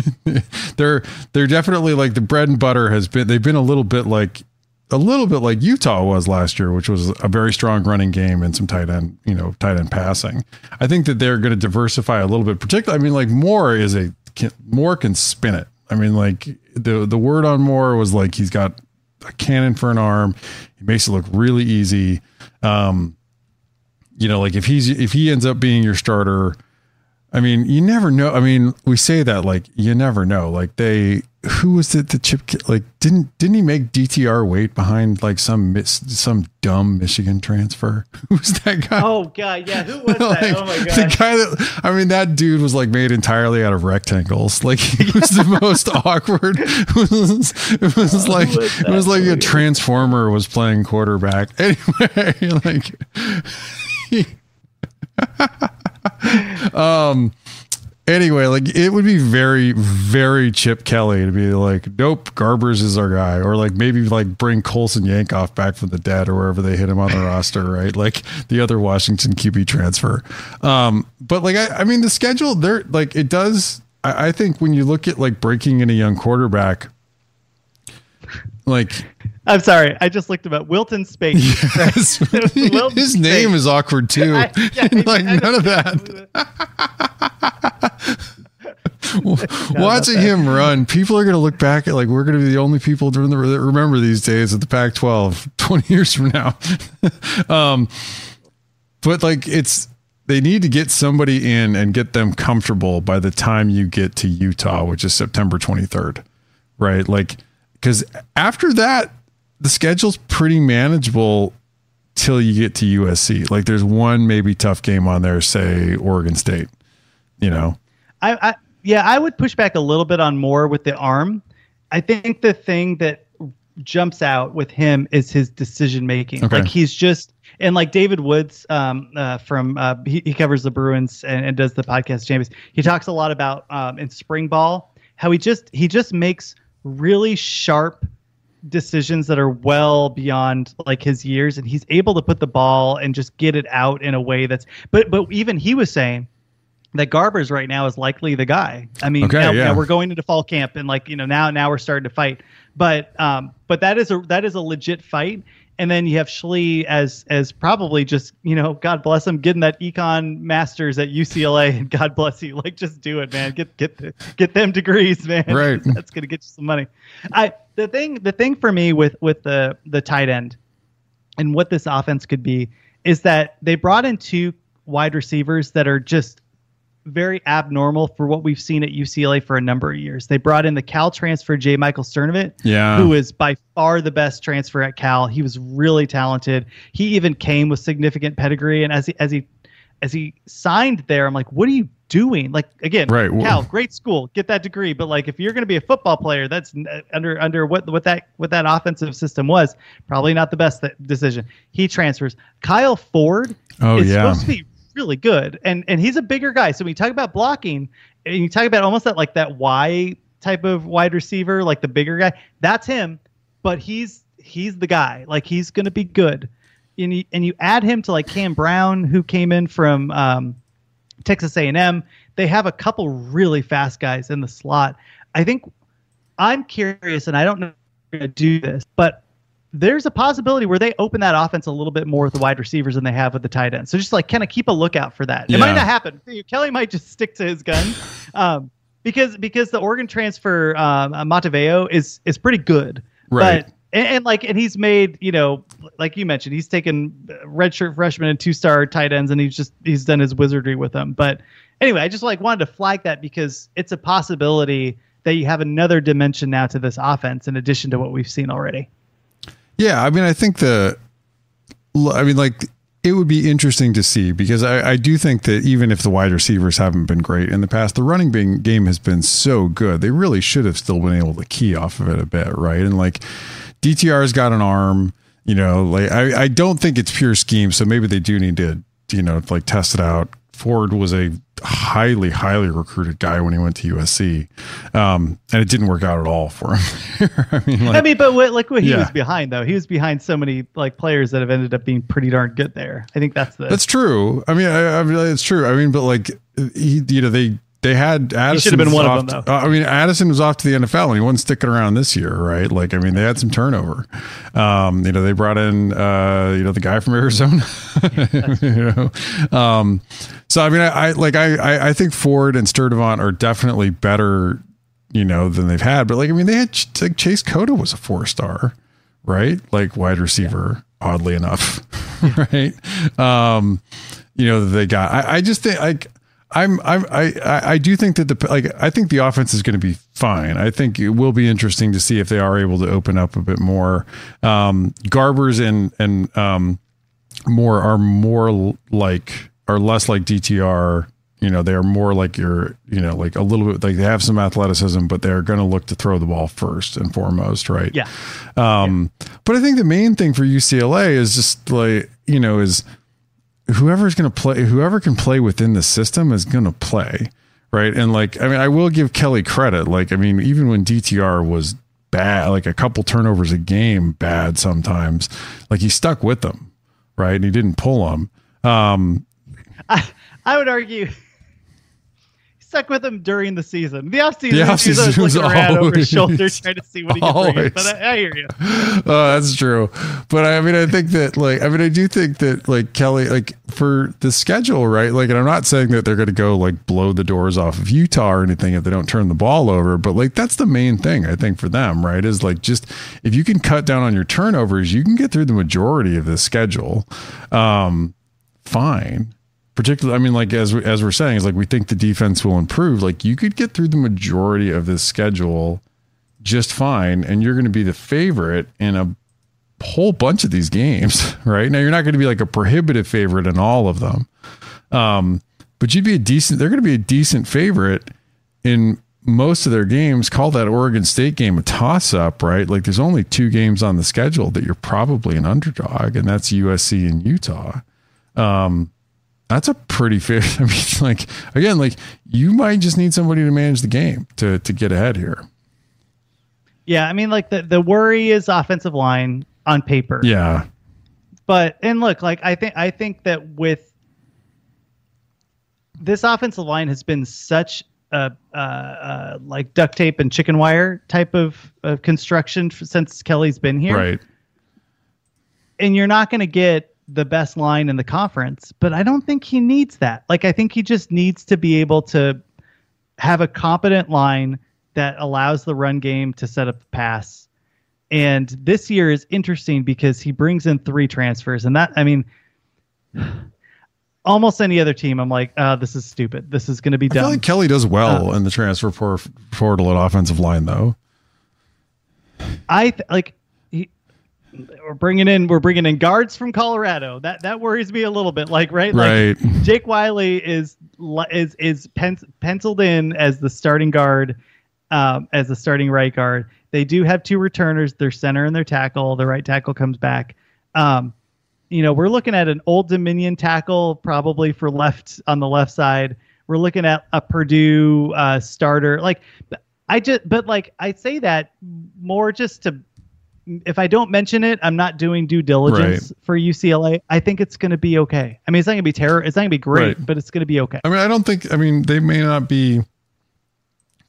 they're they're definitely like the bread and butter has been. They've been a little bit like a little bit like Utah was last year, which was a very strong running game and some tight end, you know, tight end passing. I think that they're going to diversify a little bit. Particularly, I mean, like Moore is a can, Moore can spin it. I mean, like the the word on Moore was like he's got a cannon for an arm. He makes it look really easy. Um, you know, like if he's if he ends up being your starter, I mean, you never know. I mean, we say that like you never know. Like they, who was it? The chip like didn't didn't he make DTR wait behind like some some dumb Michigan transfer? Who's that guy? Oh god, yeah. Who was that? Like, oh my god, the guy that I mean, that dude was like made entirely out of rectangles. Like he was the most awkward. It was, it was like was it was that like a transformer was playing quarterback. Anyway, like um anyway like it would be very very chip kelly to be like nope garbers is our guy. Or like maybe like bring colson yankoff back from the dead or wherever they hit him on the roster right? Like the other washington qb transfer. Um but like i, I mean the schedule there like it does I, I think when you look at like breaking in a young quarterback like I'm sorry. I just looked him up. Wilton Speight. Yes. Wilton his name Speight. is awkward too. I- yeah, like I none of that. Watching him run, people are going to look back at like we're going to be the only people during the that remember these days at the Pac-12 20 years from now. um, but like it's they need to get somebody in and get them comfortable by the time you get to Utah, which is September 23rd, right? Like because after that, the schedule's pretty manageable till you get to USC. Like there's one maybe tough game on there, say Oregon State. You know, I, I yeah, I would push back a little bit on more with the arm. I think the thing that jumps out with him is his decision making. Okay. Like he's just and like David Woods um, uh, from uh, he, he covers the Bruins and, and does the podcast James. He talks a lot about um, in spring ball how he just he just makes really sharp decisions that are well beyond like his years and he's able to put the ball and just get it out in a way that's but but even he was saying that Garbers right now is likely the guy. I mean, Okay, now, yeah. now we're going into fall camp and like you know now now we're starting to fight, but um, but that is a that is a legit fight, and then you have Schlee as as probably just you know God bless him getting that econ masters at UCLA and God bless you like just do it man get get the, get them degrees man Right. that's gonna get you some money. I the thing the thing for me with with the the tight end and what this offense could be is that they brought in two wide receivers that are just very abnormal for what we've seen at UCLA for a number of years. They brought in the Cal transfer J. Michael Sturdivant, Yeah. who is by far the best transfer at Cal. He was really talented. He even came with significant pedigree, and as he as he as he signed there, I'm like, what are you doing? Like again, Right. Cal, great school, get that degree, but like if you're going to be a football player, that's under under what what that what that offensive system was, probably not the best th- decision. He transfers. Kyle Ford Oh, is yeah. supposed to be really good, and and he's a bigger guy. So when you talk about blocking, and you talk about almost that like that Y type of wide receiver, like the bigger guy, that's him. But he's he's the guy. Like he's to be good. And you, and you add him to like Kam Brown, who came in from um, Texas A&M. They have a couple really fast guys in the slot. I think I'm curious, and I don't know to do this, but there's a possibility where they open that offense a little bit more with the wide receivers than they have with the tight ends. So just like kind of keep a lookout for that. It might not happen. Kelly might just stick to his gun. Um, because because the Oregon transfer um, uh, Matavao is is pretty good, Right. But and, and like and he's made you know like you mentioned he's taken redshirt freshmen and two star tight ends and he's just he's done his wizardry with them. But anyway, I just like wanted to flag that because it's a possibility that you have another dimension now to this offense in addition to what we've seen already. Yeah, I mean, I think the, I mean, like it would be interesting to see because I, I do think that even if the wide receivers haven't been great in the past, the running game has been so good. They really should have still been able to key off of it a bit, right? And like DTR's got an arm, you know, like I, I don't think it's pure scheme, so maybe they do need to, you know, like test it out. Ford was a highly, highly recruited guy when he went to USC, um, and it didn't work out at all for him. I mean, like, I mean, but what, like what he Yeah. was behind though, he was behind so many like players that have ended up being pretty darn good there. I think that's the That's true. I mean, I, I mean, it's true. I mean, but like, he, you know, they they had Addison. should have been was one of off them, to- I mean, Addison was off to the NFL and he wasn't sticking around this year, right? Like, I mean, they had some turnover. Um, you know, they brought in, uh, you know, the guy from Arizona. you know, um, so I mean, I, I like, I, I, think Ford and Sturdivant are definitely better, you know, than they've had. But like, I mean, they had like Chase Cota was a four star, right? Like wide receiver, oddly enough, right? Um, you know, they got. I, I just think like I'm, I'm, I, I do think that the like I think the offense is going to be fine. I think it will be interesting to see if they are able to open up a bit more. Um, Garbers and and um, more are more like are less like DTR. You know, they are more like your, you know, like a little bit like they have some athleticism, but they're going to look to throw the ball first and foremost, right? yeah. Um, but I think the main thing for UCLA is just like, you know, is whoever's going to play, whoever can play within the system is going to play. Right. And like, I mean, I will give Kelly credit. Like, I mean, even when DTR was bad, like a couple turnovers a game, bad sometimes, like he stuck with them. Right. And he didn't pull them. Um, I, I would argue stuck with him during the season. The offseason, The offseason always looking around over his shoulder trying to see what he could bring But I, I hear you. oh, that's true. But I mean, I think that like, I mean, I do think that like Kelly, like for the schedule, right? Like, and I'm not saying that they're going to go like blow the doors off of Utah or anything if they don't turn the ball over, but like that's the main thing I think for them, right? Is like just if you can cut down on your turnovers, you can get through the majority of the schedule. Um, fine. Particularly, I mean, like as we, as we're saying, is like we think the defense will improve. Like you could get through the majority of this schedule just fine, and you're going to be the favorite in a whole bunch of these games, right? Now you're not going to be like a prohibitive favorite in all of them, um, but you'd be a decent. They're going to be a decent favorite in most of their games. Call that Oregon State game a toss up, right? Like there's only two games on the schedule that you're probably an underdog, and that's USC and Utah. Um, that's a pretty fair. I mean, like again, like you might just need somebody to manage the game to to get ahead here. Yeah, I mean, like the, the worry is offensive line on paper. Yeah, But and look, like I think I think that with this offensive line has been such a uh, uh, like duct tape and chicken wire type of, of construction since Kelly's been here. right. and you're not going to get the best line in the conference, but I don't think he needs that. Like I think he just needs to be able to have a competent line that allows the run game to set up the pass. And this year is interesting because he brings in three transfers, and that I mean, almost any other team, I'm like, uh, this is stupid. This is going to be I feel like Kelly does well Uh, in the transfer portal at offensive line, though. I th- like we're bringing in we're bringing in guards from Colorado. That that worries me a little bit. Like right, like Right. Jake Wiley is is is pen, penciled in as the starting guard, um, as the starting right guard. They do have two returners, their center and their tackle. The right tackle comes back. Um, you know, we're looking at an Old Dominion tackle probably for left on the left side. We're looking at a Purdue uh, starter. Like, I just, but like, I say that more just to, if I don't mention it, I'm not doing due diligence for UCLA. I think it's going to be okay. I mean, it's not going to be terror. It's not going to be great, Right. but it's going to be okay. I mean, I don't think. I mean, they may not be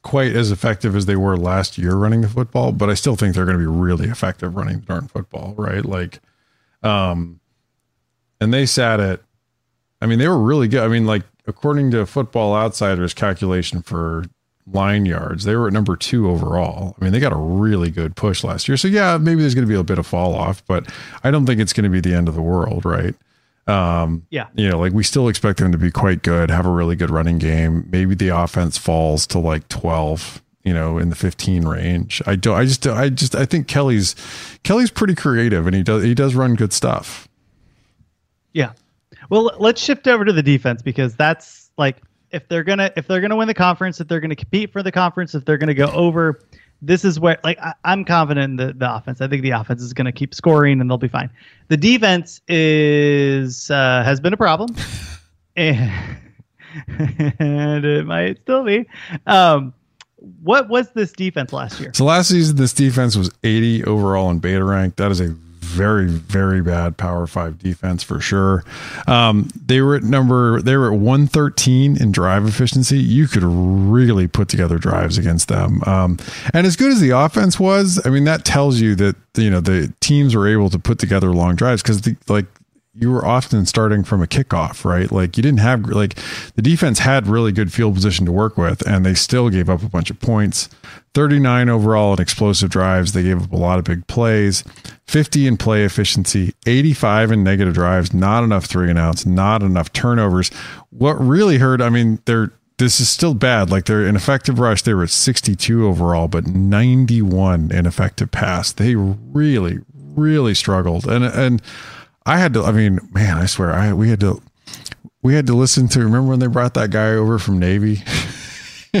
quite as effective as they were last year running the football, but I still think they're going to be really effective running the darn football, right? Like, um, and they sat at. I mean, they were really good. I mean, like according to Football Outsiders calculation for line yards, they were at number two overall. I mean, they got a really good push last year. So yeah, maybe there's going to be a bit of fall off, but I don't think it's going to be the end of the world, right? Um, Yeah. you know, like we still expect them to be quite good, have a really good running game. Maybe the offense falls to like 12, you know, in the 15 range. I don't, I just, I just, I think Kelly's, Kelly's pretty creative and he does, he does run good stuff. Yeah. Well, let's shift over to the defense because that's like if they're gonna if they're gonna win the conference, if they're gonna compete for the conference, if they're gonna go over, this is where like I, I'm confident in the, the offense. I think the offense is gonna keep scoring and they'll be fine. The defense is uh, has been a problem, and, and it might still be. Um, what was this defense last year? So last season, this defense was 80 overall in beta rank. That is a very, very bad power five defense for sure. Um, they were at number, they were at 113 in drive efficiency. You could really put together drives against them. Um, and as good as the offense was, I mean, that tells you that, you know, the teams were able to put together long drives because like, you were often starting from a kickoff, right? Like you didn't have like the defense had really good field position to work with, and they still gave up a bunch of points. 39 overall in explosive drives. They gave up a lot of big plays. 50 in play efficiency, 85 in negative drives, not enough three and outs, not enough turnovers. What really hurt, I mean, they're this is still bad. Like they're in effective rush, they were at 62 overall, but 91 in effective pass. They really, really struggled. And and I had to. I mean, man, I swear, I we had to we had to listen to. Remember when they brought that guy over from Navy,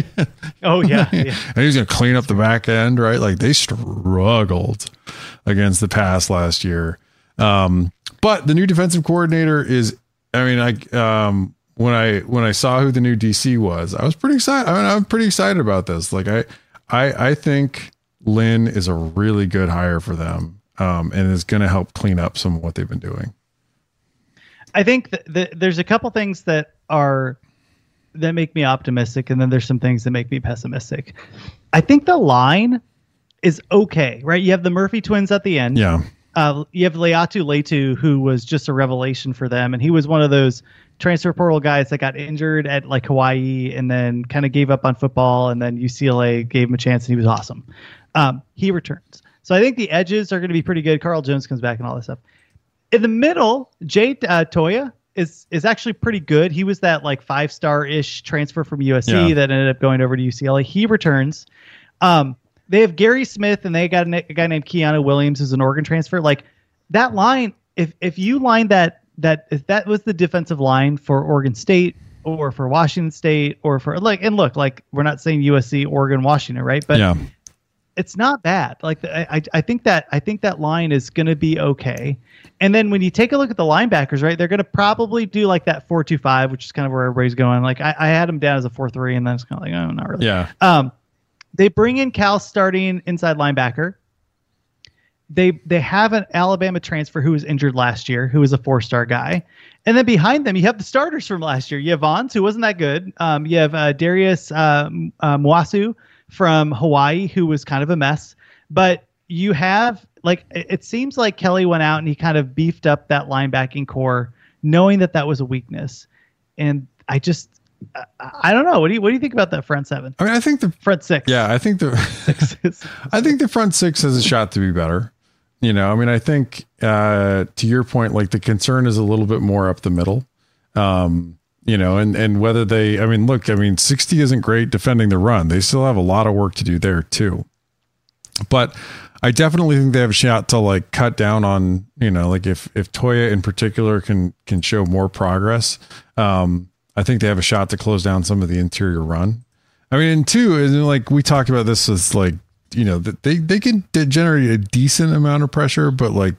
Oh yeah, yeah. and he was going to clean up the back end, right? Like they struggled against the pass last year. Um, but the new defensive coordinator is. I mean, I um when I when I saw who the new DC was, I was pretty excited. I mean, I'm pretty excited about this. Like I I I think Lynn is a really good hire for them. Um, and is going to help clean up some of what they've been doing. I think th- th- there's a couple things that are that make me optimistic, and then there's some things that make me pessimistic. I think the line is okay, right? You have the Murphy twins at the end. Yeah. Uh, you have Laiatu Latu, who was just a revelation for them, and he was one of those transfer portal guys that got injured at like Hawaii and then kind of gave up on football, and then UCLA gave him a chance, and he was awesome. Um, he returns, so I think the edges are going to be pretty good. Carl Jones comes back and all this stuff. In the middle, Jay uh, Toia is is actually pretty good. He was that like five star ish transfer from USC Yeah. that ended up going over to UCLA. He returns. Um, they have Gary Smith and they got a, a guy named Keanu Williams who's an Oregon transfer. Like that line, if if you line that that if that was the defensive line for Oregon State or for Washington State or for like and look like we're not saying USC, Oregon, Washington, right? But yeah. It's not bad. Like I, I, I think that I think that line is going to be okay. And then when you take a look at the linebackers, right, they're going to probably do like that four two five, which is kind of where everybody's going. Like I, I had them down as a four three, and then it's kind of like oh, not really. Yeah. Um, they bring in Cal starting inside linebacker. They they have an Alabama transfer who was injured last year, who was a four star guy, and then behind them you have the starters from last year. You have Vaughns, who wasn't that good. Um, you have uh, Darius uh, uh, Muasau from Hawaii, who was kind of a mess. But you have like it seems like Kelly went out and he kind of beefed up that linebacking core, knowing that that was a weakness, and I just I, I don't know. What do you what do you think about that front seven, I mean, I think the front six? yeah, I think the I think the front six has a shot to be better. You know, I mean, I think uh, to your point, like the concern is a little bit more up the middle. Um, you know, and and whether they, I mean, look, I mean, sixty isn't great defending the run. They still have a lot of work to do there too. But I definitely think they have a shot to like cut down on, you know, like if if Toia in particular can can show more progress, um, I think they have a shot to close down some of the interior run. I mean, and two, and like we talked about this as like, you know, that they they can generate a decent amount of pressure, but like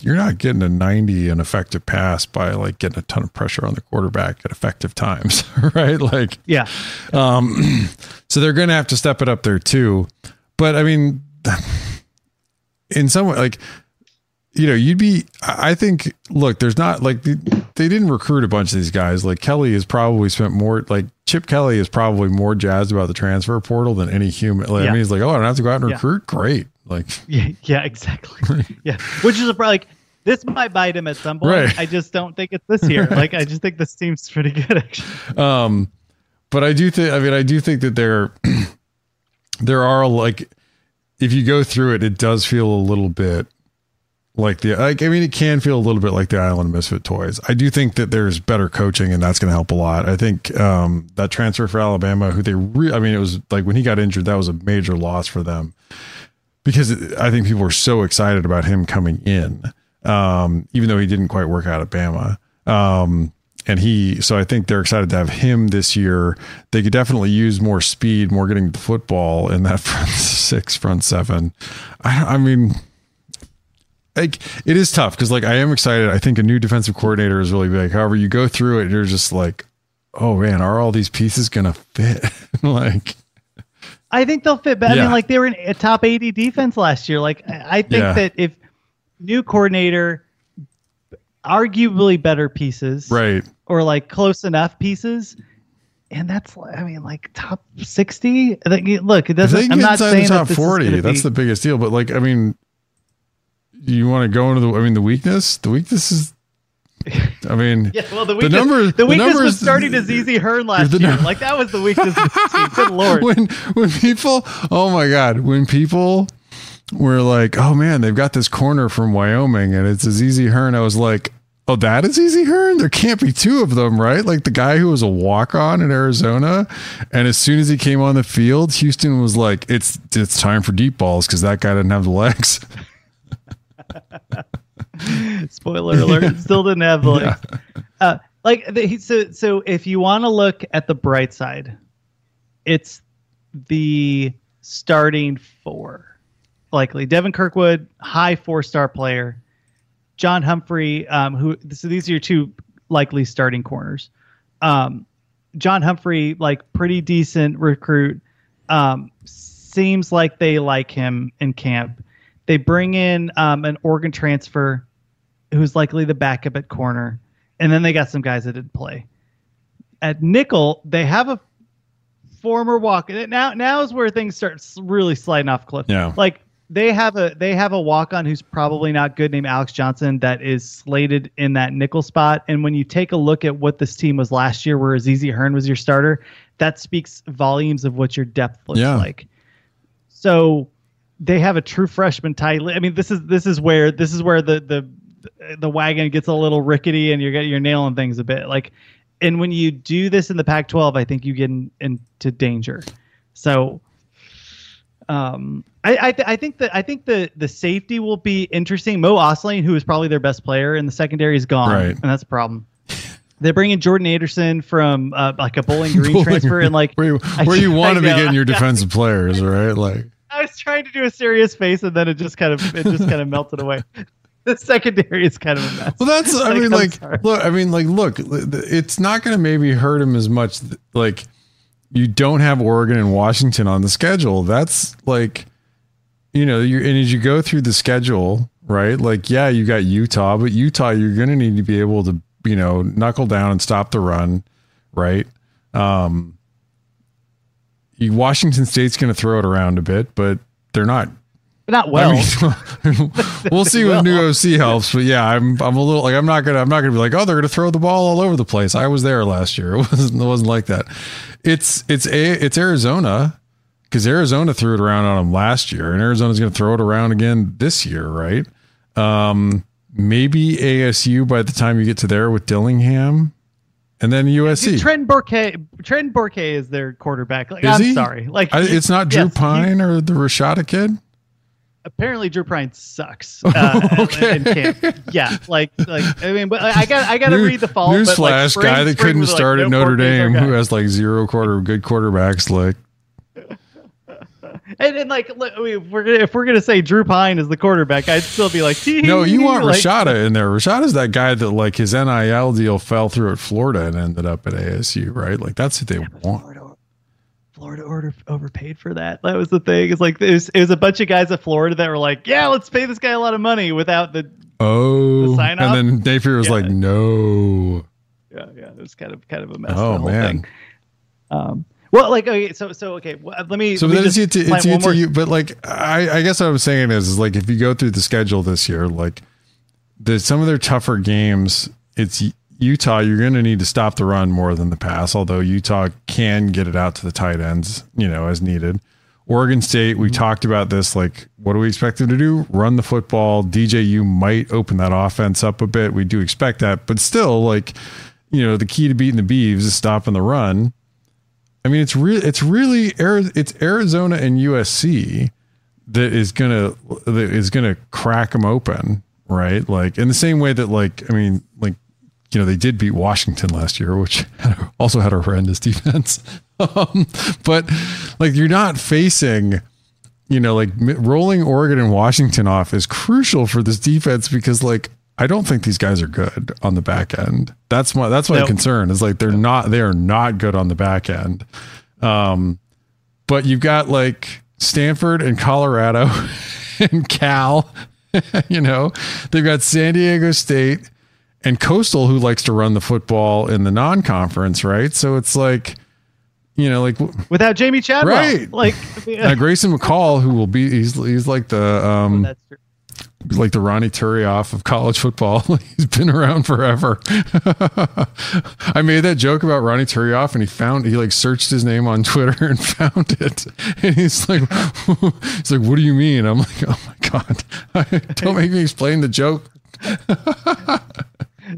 you're not getting a 90 an effective pass by like getting a ton of pressure on the quarterback at effective times, right? Like yeah. um, so they're going to have to step it up there too. But I mean, in some way, like, you know, you'd be, I think, look, there's not like they, they didn't recruit a bunch of these guys. Like Kelly has probably spent more, like Chip Kelly is probably more jazzed about the transfer portal than any human. Like, I mean, he's like, oh, I don't have to go out and Yeah. recruit. Great. Like, Yeah, yeah, exactly. yeah, which is a, like this might bite him at some point. Right. I just don't think it's this year. Like I just think this team's pretty good actually. Um, but I do think, I mean, I do think that there, there are like, if you go through it, it does feel a little bit like the, like, I mean, it can feel a little bit like the Island of Misfit Toys. I do think that there's better coaching and that's going to help a lot. I think, um, that transfer for Alabama, who they re- I mean, it was like when he got injured, that was a major loss for them because I think people were so excited about him coming in, um, even though he didn't quite work out at Bama. Um, and he, so I think they're excited to have him this year. They could definitely use more speed, more getting the football in that front six, front seven. I, I mean, like it is tough because like I am excited. I think a new defensive coordinator is really big. However, you go through it, you're just like, oh man, are all these pieces gonna fit? like, I think they'll fit. But I mean, like they were in a top eighty defense last year. Like I think Yeah. that if new coordinator, arguably better pieces, right? or like close enough pieces. And that's, I mean, like top sixty. Look, it doesn't. I'm not saying that top this forty, that's be- the biggest deal. But like, I mean, you want to go into the? I mean, the weakness. The weakness is. I mean, Yeah, well, the the weakness, the weakness numbers, was starting to ZZ Hearn last the year. Like that was the weakness. The. Good lord. when when people oh my god when people were like oh man they've got this corner from wyoming and it's a ZZ hearn i was like oh that is ZZ hearn there can't be two of them right like the guy who was a walk-on in arizona and as soon as he came on the field houston was like it's it's time for deep balls because that guy didn't have the legs Spoiler alert! Still didn't have the legs. Uh, like the, so. So if you want to look at the bright side, it's the starting four. Likely Devin Kirkwood, high four star player. John Humphrey, um, who so these are your two likely starting corners. Um, John Humphrey, like pretty decent recruit. Um, seems like they like him in camp. They bring in um, an Oregon transfer who's likely the backup at corner, and then they got some guys that didn't play. At nickel, they have a former walk. Now, now is where things start really sliding off cliff. Yeah. like they have a they have a walk on who's probably not good named Alex Johnson that is slated in that nickel spot. And when you take a look at what this team was last year, where ZZ Hearn was your starter, that speaks volumes of what your depth looks Yeah. like. So they have a true freshman tight. I mean, this is this is where this is where the the the wagon gets a little rickety, and you're getting you're nailing things a bit. Like, and when you do this in the Pac-12, I think you get in, into danger. So, um, I I, th- I think that I think the the safety will be interesting. Mo Osling, who is probably their best player in the secondary, is gone, Right. and that's a problem. They bring in Jordan Anderson from uh, like a Bowling Green Bowling transfer, and like where you, where you want to be getting your defensive players right like I was trying to do a serious face, and then it just kind of it just kind of melted away. The secondary is kind of a mess. Well, that's. I Like, mean, I'm like, sorry. look. I mean, like, look. It's not going to maybe hurt him as much. Like, you don't have Oregon and Washington on the schedule. That's like, you know, you and as you go through the schedule, right? Like, yeah, you got Utah, but Utah, you're going to need to be able to, you know, knuckle down and stop the run, right? Um, you, Washington State's going to throw it around a bit, but they're not but not well. I mean, we'll see if new OC helps, but yeah, I'm I'm a little like I'm not gonna I'm not gonna be like oh they're gonna throw the ball all over the place. I was there last year. It wasn't it wasn't like that. It's it's a it's Arizona because Arizona threw it around on them last year, and Arizona's gonna throw it around again this year, right? Um, maybe ASU by the time you get to there with Dillingham, and then USC. Trent Burke, Trent Burke is their quarterback. Like, Is I'm he? sorry, like I, it's not Drew yes, he- Pine or the Rashada kid. apparently Drew Pyne sucks. Uh, Okay. in camp. Yeah, like like I mean, but I got I got to read the fall. like, Newsflash, spring- guy that couldn't was like, start at no, Notre Dame, who has like zero quarter good quarterbacks. Like, and, and like look, I mean, if we're gonna, if we're gonna say Drew Pyne is the quarterback, I'd still be like, no, you want like, Rashada in there. Rashada's that guy that like his NIL deal fell through at Florida and ended up at ASU, right? Like that's what they want. Florida, Florida order overpaid for that. That was the thing. It's like it was, it was a bunch of guys at Florida that were like, yeah, let's pay this guy a lot of money without the Oh, The sign and then Napier was Yeah. like, no. yeah, yeah. It was kind of kind of a mess. Oh, the whole man. Thing. Um, well, like okay, so so okay. Well, uh, let me. So let me it's you to, it's you to you, but like I, I guess what I'm saying is, is like if you go through the schedule this year, like the some of their tougher games, it's Utah. You're going to need to stop the run more than the pass. Although Utah can get it out to the tight ends, you know, as needed. Oregon State, we mm-hmm. talked about this. Like, what do we expect them to do? Run the football. DJU might open that offense up a bit. We do expect that, but still, like, you know, the key to beating the Beavs is stopping the run. I mean, it's really, it's really, it's Arizona and USC that is gonna that is gonna crack them open, right? Like in the same way that, like, I mean, like, you know, they did beat Washington last year, which also had a horrendous defense. um, but like, you're not facing, you know, like rolling Oregon and Washington off is crucial for this defense because, like, I don't think these guys are good on the back end. That's my that's my Nope. concern. Is like they're not they are not good on the back end. Um, but you've got like Stanford and Colorado and Cal. you know, they've got San Diego State and Coastal, who likes to run the football in the non-conference, right? So it's like, you know, like without Jamey Chadwell, Right. Like uh, Grayson McCall, who will be he's he's like the um that's true. Like the Ronny Turiaf of college football. He's been around forever. I made that joke about Ronny Turiaf, and he found he like searched his name on Twitter and found it. And he's like, he's like, what do you mean? I'm like, oh my god, don't make me explain the joke.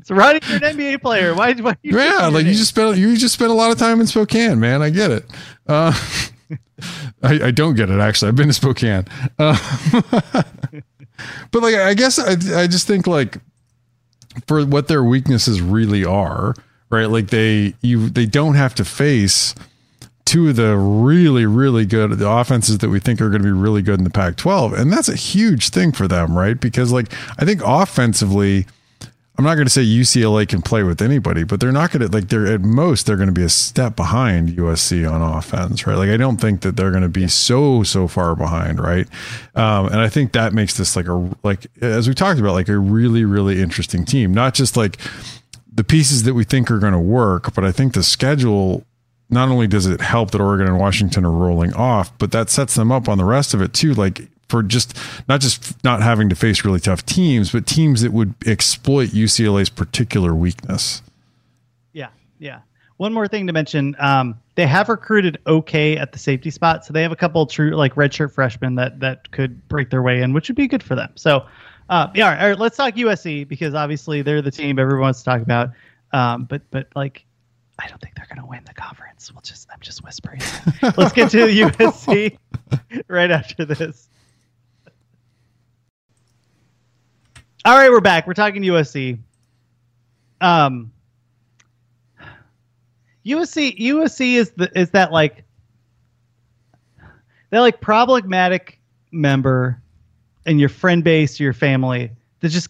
So Ronnie, you're an NBA player. Why? why you Yeah, like you just spent you just spent a lot of time in Spokane, man. I get it. Uh, I, I don't get it actually. I've been to Spokane, uh, but like I guess I I just think like for what their weaknesses really are, right? Like they you they don't have to face two of the really really good the offenses that we think are going to be really good in the Pac-12, and that's a huge thing for them, right? Because like I think offensively. I'm not going to say UCLA can play with anybody, but they're not going to like they're at most they're going to be a step behind USC on offense, right? Like I don't think that they're going to be so so far behind, right? Um, and I think that makes this like a like as we talked about like a really really interesting team, not just like the pieces that we think are going to work, but I think the schedule not only does it help that Oregon and Washington are rolling off, but that sets them up on the rest of it too. Like for just not just not having to face really tough teams, but teams that would exploit UCLA's particular weakness. Yeah, yeah. One more thing to mention: um, they have recruited okay at the safety spot, so they have a couple true like redshirt freshmen that that could break their way in, which would be good for them. So, uh, yeah, all right, all right, let's talk USC because obviously they're the team everyone wants to talk about. Um, but but like, I don't think they're going to win the conference. We'll just I'm just whispering. let's get to USC right after this. All right, we're back. We're talking USC. Um, USC USC is the is that like that like problematic member in your friend base, your family that just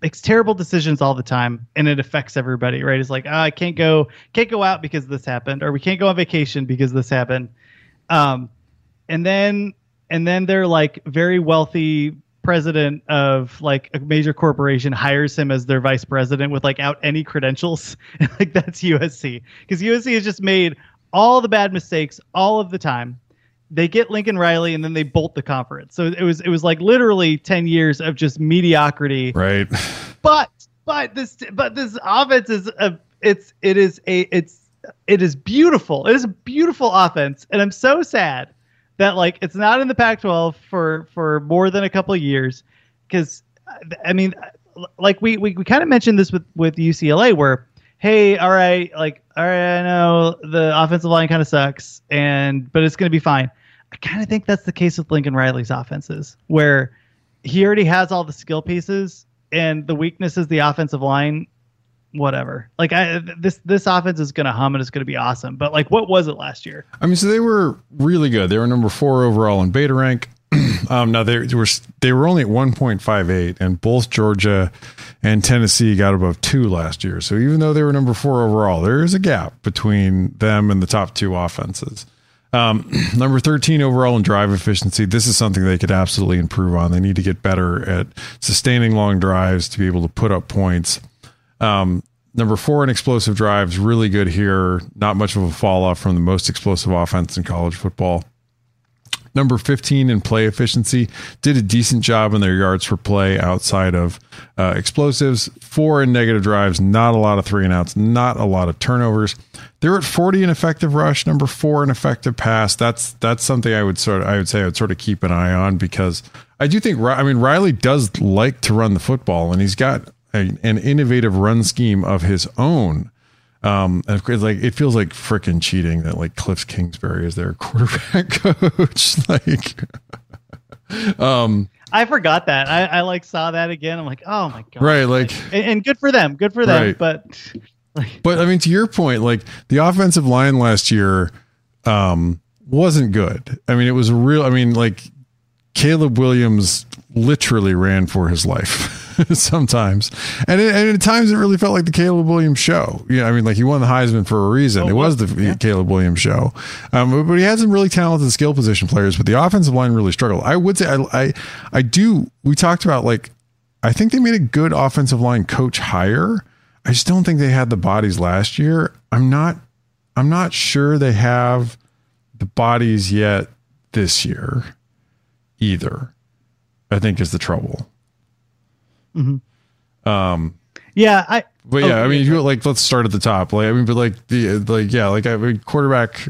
makes terrible decisions all the time and it affects everybody, right? It's like, oh, I can't go can't go out because this happened, or we can't go on vacation because this happened. Um and then and then they're like very wealthy president of like a major corporation hires him as their vice president with like out any credentials like that's usc because usc has just made all the bad mistakes all of the time they get Lincoln Riley, and then they bolt the conference. So it was it was like literally ten years of just mediocrity. Right. But but this but this offense is a it's it is a it's it is beautiful. It is a beautiful offense, and I'm so sad that like it's not in the Pac-12 for for more than a couple years because uh, I mean uh, like we we, we kind of mentioned this with with UCLA where hey all right like all right I know the offensive line kind of sucks and but it's going to be fine. I kind of think that's the case with Lincoln Riley's offenses where he already has all the skill pieces and the weakness is the offensive line whatever. Like I this this offense is going to hum and it's going to be awesome. But like what was it last year? I mean, so they were really good. They were number four overall in beta rank. um, now they were they were only at 1.58, and both Georgia and Tennessee got above two last year. So even though they were number four overall, there is a gap between them and the top two offenses. Um, number 13 overall in drive efficiency. This is something they could absolutely improve on. They need to get better at sustaining long drives to be able to put up points. Um, number four in explosive drives, really good here. Not much of a fall off from the most explosive offense in college football. Number 15 in play efficiency did a decent job in their yards per play outside of uh, explosives. Four in negative drives, not a lot of three and outs, not a lot of turnovers. They're at 40 in effective rush, number four in effective pass. That's that's something I would sort of I would say I would sort of keep an eye on because I do think I mean Riley does like to run the football and he's got a, an innovative run scheme of his own. Um, and it's like it feels like freaking cheating that like Cliff Kingsbury is their quarterback coach. like, um, I forgot that. I, I like saw that again. I'm like, oh my god, right? Like, and, and good for them, good for them. Right. But but I mean, to your point, like the offensive line last year, um, wasn't good. I mean, it was real. I mean, like Caleb Williams literally ran for his life sometimes, and, it, and at times it really felt like the Caleb Williams show. Yeah, I mean, like he won the Heisman for a reason. it was the Caleb Williams show, um, but, but he had some really talented skill position players. But the offensive line really struggled. I would say I I, I do. We talked about like I think they made a good offensive line coach hire. I just don't think they had the bodies last year. I'm not. I'm not sure they have the bodies yet this year either. I think is the trouble. Um, yeah, I. but yeah, I mean, you like let's start at the top. Like, I mean, but like the like yeah, like I mean, quarterback.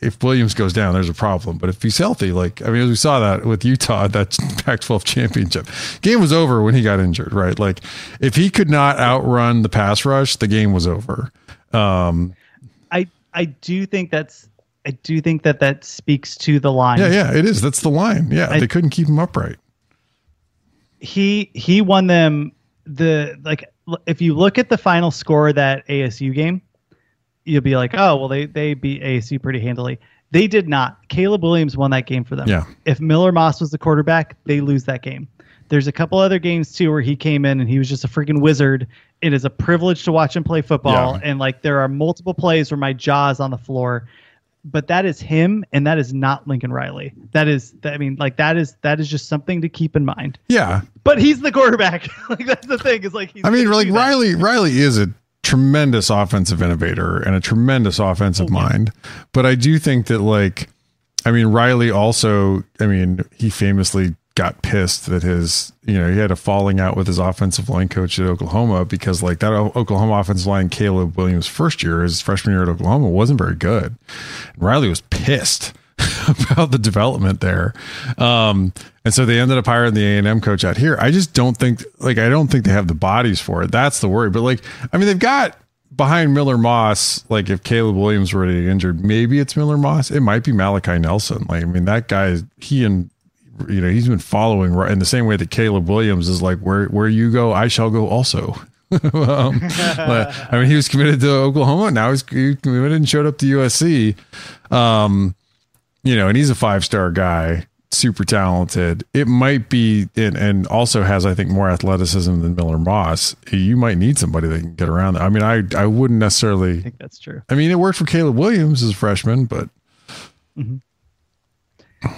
If Williams goes down, there's a problem. But if he's healthy, like I mean, as we saw that with Utah, that Pac-12 championship game was over when he got injured, right? Like, if he could not outrun the pass rush, the game was over. Um, I I do think that's I do think that that speaks to the line. yeah, yeah, it is. That's the line. Yeah, I- they couldn't keep him upright. He he won them the like if you look at the final score of that ASU game, you'll be like, oh well, they they beat ASU pretty handily. They did not. Caleb Williams won that game for them. Yeah. If Miller Moss was the quarterback, they lose that game. There's a couple other games too where he came in and he was just a freaking wizard. It is a privilege to watch him play football, Yeah. and like there are multiple plays where my jaw is on the floor. But that is him, and that is not Lincoln Riley. That is, I mean, like that is that is just something to keep in mind. Yeah, But he's the quarterback. like that's the thing. Is like I mean, like that. Riley. Riley is a tremendous offensive innovator and a tremendous offensive Oh, mind. But I do think that, like, I mean, Riley also. I mean, he famously got pissed that his, you know, he had a falling out with his offensive line coach at Oklahoma because, like, that Oklahoma offensive line, Caleb Williams' first year, his freshman year at Oklahoma, wasn't very good. And Riley was pissed. about the development there. Um, and so they ended up hiring the A&M coach out here. I just don't think like I don't think they have the bodies for it. That's the worry. But like I mean they've got behind Miller Moss, like if Caleb Williams were to get injured, maybe it's Miller Moss. It might be Malachi Nelson. Like I mean that guy he and you know, he's been following right in the same way that Caleb Williams is like where where you go, I shall go also. um, I mean, he was committed to Oklahoma. Now he's he committed and showed up to USC. Um, you know, and he's a five star guy, super talented. It might be, and, and also has, I think, more athleticism than Miller Moss. You might need somebody that can get around. that. I mean, I I wouldn't I necessarily. think that's true. I mean, it worked for Caleb Williams as a freshman, but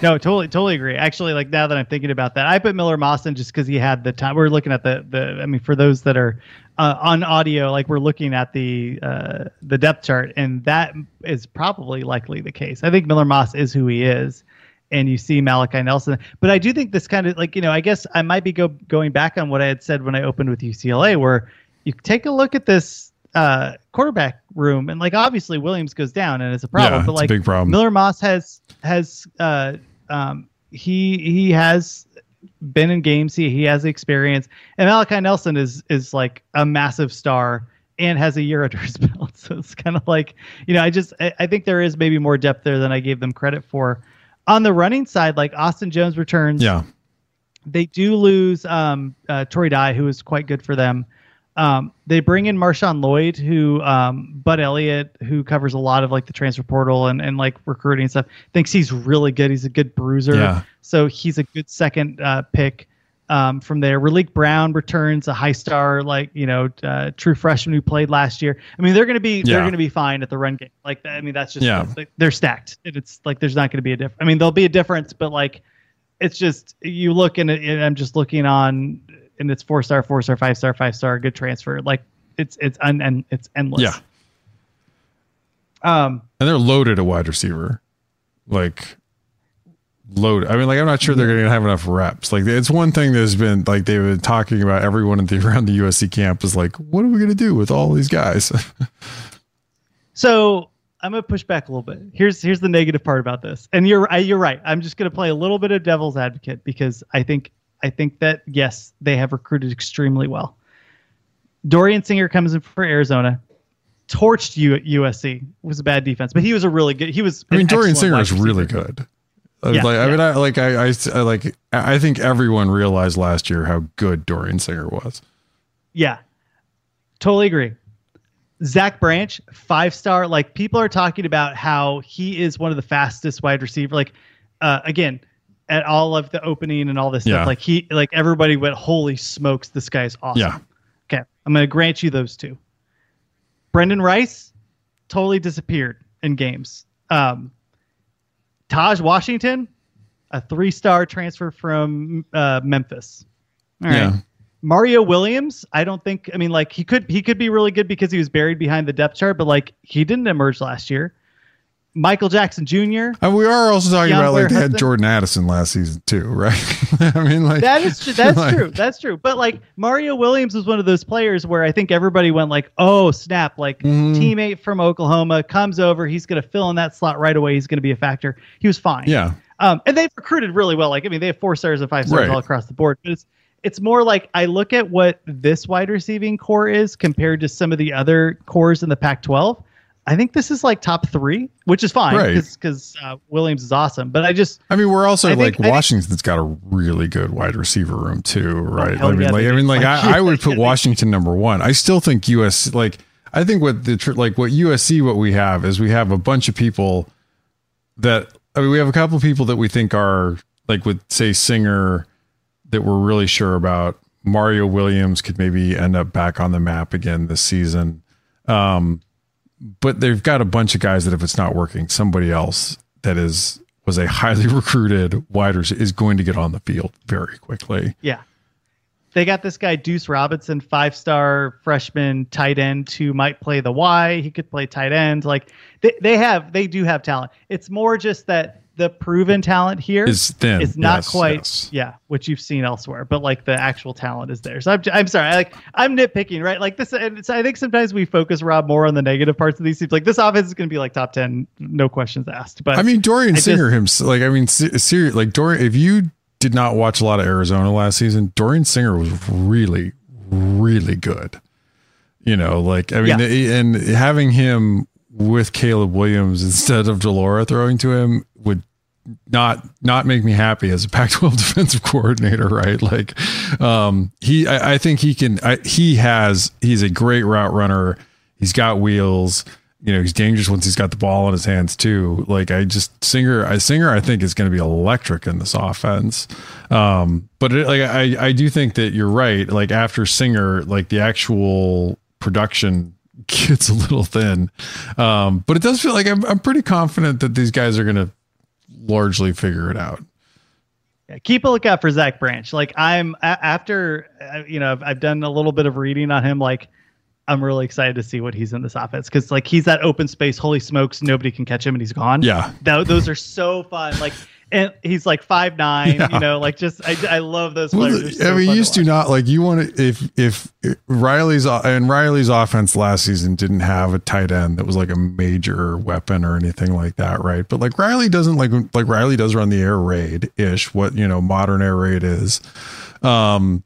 No, totally, totally agree. Actually, like now that I'm thinking about that, I put Miller Mawson just because he had the time. We're looking at the the. I mean, for those that are uh, on audio, like we're looking at the uh, the depth chart, and that is probably likely the case. I think Miller Moss is who he is, and you see Malachi Nelson. But I do think this kind of like you know, I guess I might be go going back on what I had said when I opened with UCLA, where you take a look at this uh, quarterback room, and like obviously Williams goes down, and it's a problem. Yeah, but like big problem. Miller Moss has has uh, um, he he has been in games. He he has experience, and Malachi Nelson is is like a massive star and has a year under his belt. So it's kind of like you know, I just I, I think there is maybe more depth there than I gave them credit for. On the running side, like Austin Jones returns. Yeah. They do lose um, uh, Troy Dye, who is quite good for them. Um, they bring in Marshawn Lloyd, who um, Bud Elliott, who covers a lot of like the transfer portal and, and like recruiting and stuff, thinks he's really good. He's a good bruiser, Yeah. so he's a good second uh, pick um, from there. Raleek Brown returns a high star, like you know, uh, true freshman who played last year. I mean, they're going to be they're going to be fine at the run game. Like, I mean, that's just Yeah. like, they're stacked. And It's like there's not going to be a difference. I mean, there'll be a difference, but like it's just you look and, it, and I'm just looking on and it's four star, four star, five star, five star, good transfer. Like it's it's un, and it's endless. Yeah. Um. And they're loaded at wide receiver. Like loaded. I mean, like I'm not sure they're going to have enough reps. Like it's one thing that's been like they've been talking about everyone at the, around the USC camp is Like, what are we going to do with all these guys? So I'm gonna push back a little bit. Here's here's the negative part about this, and you're I- you're right. I'm just gonna play a little bit of devil's advocate because I think I think that yes, they have recruited extremely well. Dorian Singer comes in for Arizona, torched you at USC. It was a bad defense, but he was a really good. He was. I mean, Dorian Singer is really good. Uh, Yeah, like I mean, I like I, I I like I think everyone realized last year how good Dorian Singer was. Yeah, totally agree. Zach Branch, five star. Like people are talking about how he is one of the fastest wide receiver. Like uh, again, at all of the opening and all this Yeah. stuff. Like he, like everybody went, "Holy smokes, this guy's awesome." Yeah. Okay, I'm gonna grant you those two. Brendan Rice, totally disappeared in games. Um, Taj Washington, a three star transfer from uh, Memphis. All right. Yeah. Mario Williams, I don't think. I mean, like he could he could be really good because he was buried behind the depth chart, but like he didn't emerge last year. Michael Jackson Jr. And we are also talking about like they had Jordan Addison last season too, right? I mean, like That is true. That's like- true. That's true. But like Mario Williams was one of those players where I think everybody went like, "Oh snap!" Like Mhm. teammate from Oklahoma comes over, he's going to fill in that slot right away. He's going to be a factor. He was fine. Yeah, Um, and they've recruited really well. Like, I mean, they have four stars and five stars Right. all across the board. But it's it's more like I look at what this wide receiving core is compared to some of the other cores in the Pac-12. I think this is like top three, which is fine Right. because uh, Williams is awesome. But I just I mean, we're also I like think- I Washington's got a really good wide receiver room too, right? hell I mean, yeah, like I mean, like Like, I, I would put Washington number one. I still think US like I think what the tr- like what USC what we have is we have a bunch of people that I mean we have a couple of people that we think are like with say Singer that we're really sure about. Mario Williams could maybe end up back on the map again this season. Um, but they've got a bunch of guys that if it's not working, somebody else that is was a highly recruited wide receiver is going to get on the field very quickly. yeah, they got this guy Duce Robinson, five star freshman tight end who might play the Y. He could play tight end. Like they they have they do have talent. It's more just that the proven talent here Is thin. It's not Yes, quite, yes. yeah, what you've seen elsewhere, but like the actual talent is there. So I'm, I'm sorry, I, like I'm nitpicking, right? Like this, and it's, I think sometimes we focus Rob more on the negative parts of these teams. Like this offense is going to be like top ten, no questions asked. But I mean, Dorian I Singer just- himself, like I mean, seriously, like Dorian. If you did not watch a lot of Arizona last season, Dorian Singer was really, really good. You know, like I mean, the- and having him with Caleb Williams instead of de Laura throwing to him would not not make me happy as a Pac-12 defensive coordinator, right? Like, um, he, I, I think he can. I, he has. He's a great route runner. He's got wheels. You know, he's dangerous once he's got the ball in his hands too. Like, I just Singer, I Singer, I think is going to be electric in this offense. Um, but it, like, I, I do think that you're right. Like after Singer, like the actual production gets a little thin. Um, but it does feel like I'm, I'm pretty confident that these guys are going to largely figure it out. Yeah, keep a lookout for Zach Branch. Like I'm a- after, uh, you know, I've, I've done a little bit of reading on him. Like I'm really excited to see what he's in this offense because like he's that open space. Holy smokes, nobody can catch him and he's gone. Yeah. Th- those are so fun. Like and he's like five nine. Yeah. You know, like just I, I love those Well, players. They're I mean, you to used to watch. not like you want to if if Riley's and Riley's offense last season didn't have a tight end that was like a major weapon or anything like that, right? But like Riley doesn't like like Riley does run the air raid ish, what you know modern air raid is. Um,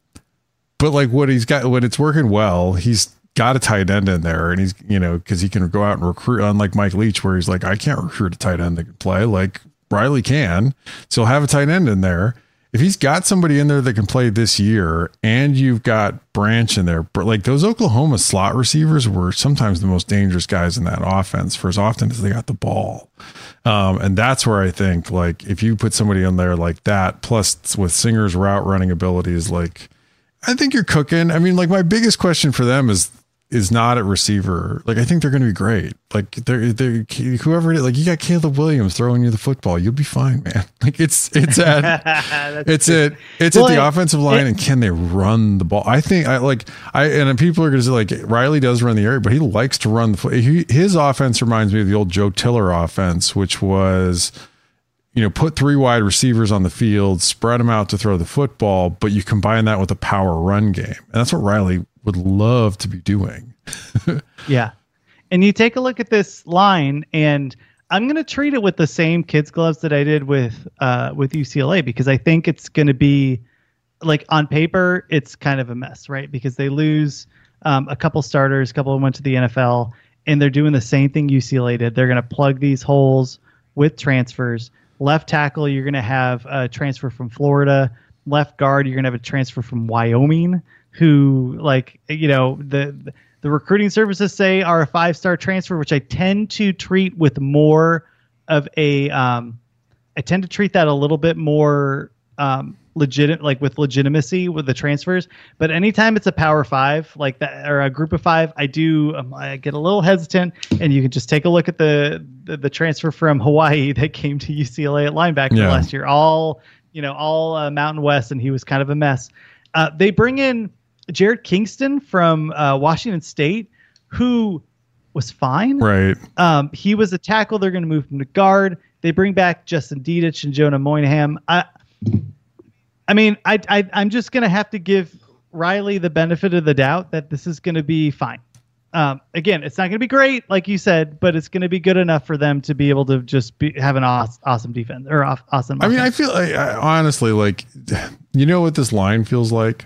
but like what he's got when it's working well, he's got a tight end in there, and he's you know because he can go out and recruit. Unlike Mike Leach, where he's like, I can't recruit a tight end that can play. Like Riley can, so have a tight end in there. If he's got somebody in there that can play this year, and you've got Branch in there, but like those Oklahoma slot receivers were sometimes the most dangerous guys in that offense for as often as they got the ball. Um, and that's where I think like if you put somebody in there like that, plus with Singer's route running abilities, like I think you're cooking. I mean, like my biggest question for them is is not a receiver. Like I think they're going to be great. Like they're they're whoever it is, like you got Caleb Williams throwing you the football, you'll be fine, man. Like it's it's at it's at it's Well, at the it- offensive line, and can they run the ball? I think I like I and people are going to say like Riley does run the air raid, but he likes to run the. He, his offense reminds me of the old Joe Tiller offense, which was you know, put three wide receivers on the field, spread them out to throw the football, but you combine that with a power run game. And that's what Riley would love to be doing. Yeah. And you take a look at this line and I'm going to treat it with the same kids gloves that I did with uh with UCLA because I think it's going to be like on paper it's kind of a mess, right? Because they lose um, a couple starters, a couple went to the NFL and they're doing the same thing UCLA did. They're going to plug these holes with transfers. Left tackle, you're going to have a transfer from Florida. Left guard, you're going to have a transfer from Wyoming, who like you know the the recruiting services say are a five star transfer, which I tend to treat with more of a um, I tend to treat that a little bit more um, legit, like with legitimacy with the transfers. But anytime it's a power five like that or a group of five, I do um, I get a little hesitant. And you can just take a look at the the, the transfer from Hawaii that came to UCLA at linebacker Yeah. last year. All you know, all uh, Mountain West, and he was kind of a mess. Uh, they bring in Jarrett Kingston from uh, Washington State, who was fine. Right. Um, he was a tackle. They're going to move him to guard. They bring back Justin Dedich and Jonah Monheim. I, I mean, I, I, I'm just going to have to give Riley the benefit of the doubt that this is going to be fine. Um, again, it's not going to be great, like you said, but it's going to be good enough for them to be able to just be, have an awesome, awesome defense or aw- awesome. I mean, I feel I, I, honestly like, you know what this line feels like?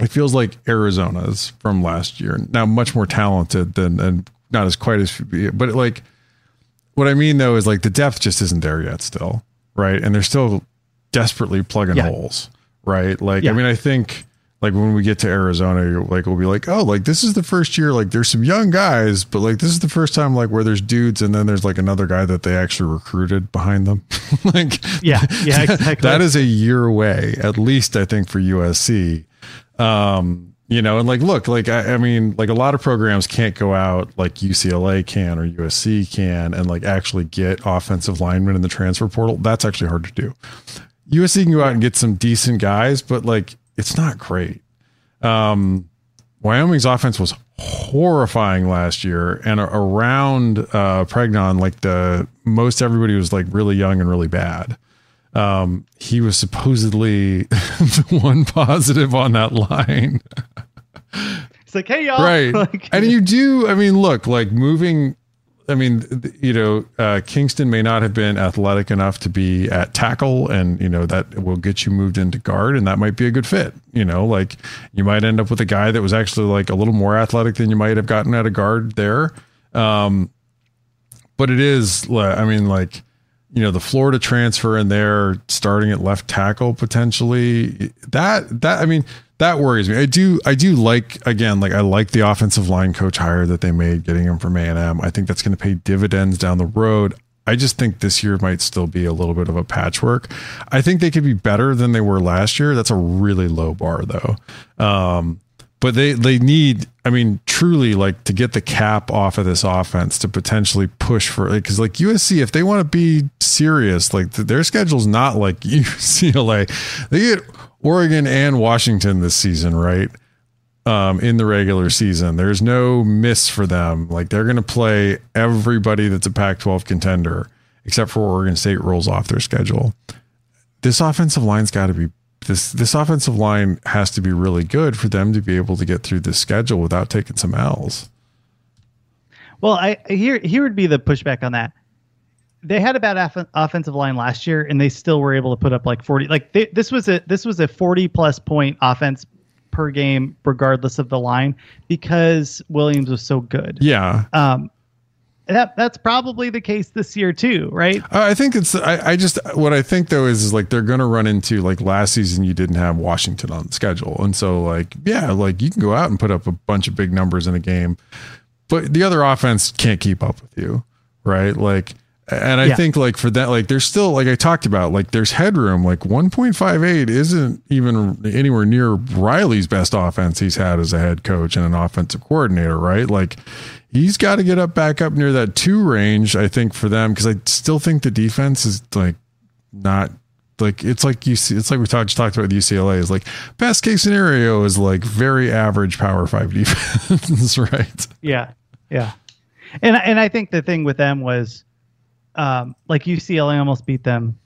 It feels like Arizona's from last year. Now, much more talented than, and not as quite as, but like, what I mean though is like the depth just isn't there yet still. Right. And they're still desperately plugging Yeah. holes. Right. Like, Yeah. I mean, I think like when we get to Arizona, you're like, we'll be like, oh, like this is the first year, like there's some young guys, but like this is the first time like where there's dudes and then there's like another guy that they actually recruited behind them. like, Yeah, yeah, exactly. that is a year away, at least I think for USC. Um, you know, and like, look, like, I, I mean, like a lot of programs can't go out like UCLA can or USC can and like actually get offensive linemen in the transfer portal. That's actually hard to do. USC can go out and get some decent guys, but like, it's not great. Um, Wyoming's offense was horrifying last year, and around uh, Pregnon, like the most everybody was like really young and really bad. Um, he was supposedly the one positive on that line, it's like, hey y'all, right? Like, and you do, I mean, look, like moving. I mean, you know, uh, Kingston may not have been athletic enough to be at tackle, and you know that will get you moved into guard, and that might be a good fit. You know, like you might end up with a guy that was actually like a little more athletic than you might have gotten at a guard there. Um, but it is, I mean, like you know, the Florida transfer in there, starting at left tackle potentially. That that I mean, that worries me. I do I do like again, like I like the offensive line coach hire that they made, getting him from A and M. I think that's going to pay dividends down the road. I just think this year might still be a little bit of a patchwork. I think they could be better than they were last year. That's a really low bar though. Um, but they they need i mean truly like to get the cap off of this offense to potentially push for because like usc if they want to be serious like th- their schedule's not like ucla they get oregon and washington this season right um, in the regular season there's no miss for them like they're going to play everybody that's a pac 12 contender except for oregon state rolls off their schedule this offensive line's got to be this this offensive line has to be really good for them to be able to get through this schedule without taking some L's. Well, I here here would be the pushback on that. They had a bad off- offensive line last year, and they still were able to put up like forty. Like they, this was a this was a forty plus point offense per game, regardless of the line, because Williams was so good. Yeah. Um, that that's probably the case this year too, right? I think it's. I, I just what I think though is, is like they're going to run into like last season you didn't have Washington on the schedule, and so like yeah, like you can go out and put up a bunch of big numbers in a game, but the other offense can't keep up with you, right? Like. And I Yeah. think like for that, like there's still like I talked about, like there's headroom. Like 1.58 isn't even anywhere near Riley's best offense he's had as a head coach and an offensive coordinator, right? Like he's got to get up back up near that two range. I think for them because I still think the defense is like not like it's like you see it's like we talked talked about with UCLA is like best case scenario is like very average power five defense, right? Yeah, yeah, and and I think the thing with them was, um, like UCLA almost beat them.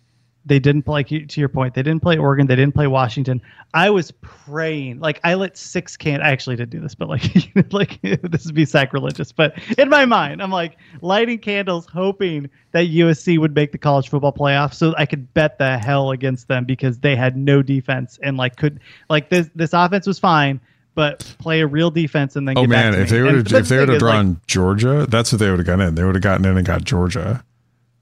They didn't play like you, to your point. They didn't play Oregon. They didn't play Washington. I was praying, like I lit six can. I actually didn't do this, but like like this would be sacrilegious. But in my mind, I'm like lighting candles, hoping that USC would make the college football playoff, so I could bet the hell against them because they had no defense and like could like this this offense was fine. But play a real defense and then Oh get back man, to if they would And- have if they would have is, like, drawn Georgia, that's what they would have gotten in. They would have gotten in and got Georgia.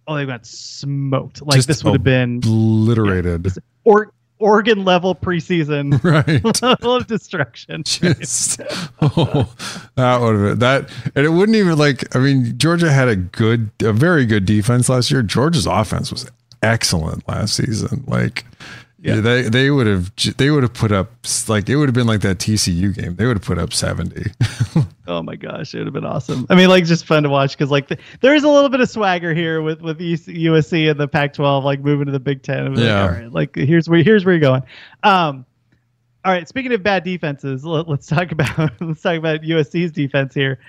Oh, they got smoked. Like Just this would have been obliterated. or Oregon level preseason Right. level of destruction. Just, oh, that would have been that, and it wouldn't even like. I mean, Georgia had a good, a very good defense last year. Georgia's offense was excellent last season. Like, yeah, they they would have they would have put up like it would have been like that TCU game. They would have put up seventy. Oh my gosh, it would have been awesome. I mean, like just fun to watch because like the, there is a little bit of swagger here with with USC and the Pac-12 like moving to the Big Ten. I'm like, Yeah. all right, like here's where here's where you're going. Um, all right. Speaking of bad defenses, let, us talk about let's talk about USC's defense here.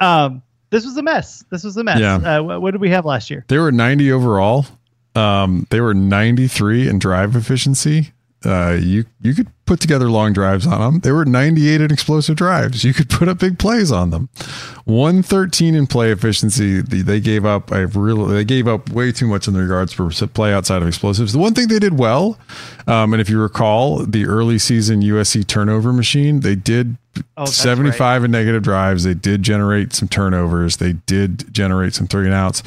Um, this was a mess. This was a mess. Yeah. Uh, what, what did we have last year? They were 90 overall. Um, they were 93 in drive efficiency. Uh, you you could put together long drives on them. They were 98 in explosive drives. You could put up big plays on them. 113 in play efficiency. They, they gave up. I really they gave up way too much in regards for play outside of explosives. The one thing they did well, um, and if you recall, the early season USC turnover machine, they did Oh, that's 75 in negative drives. They did generate some turnovers. They did generate some three and outs.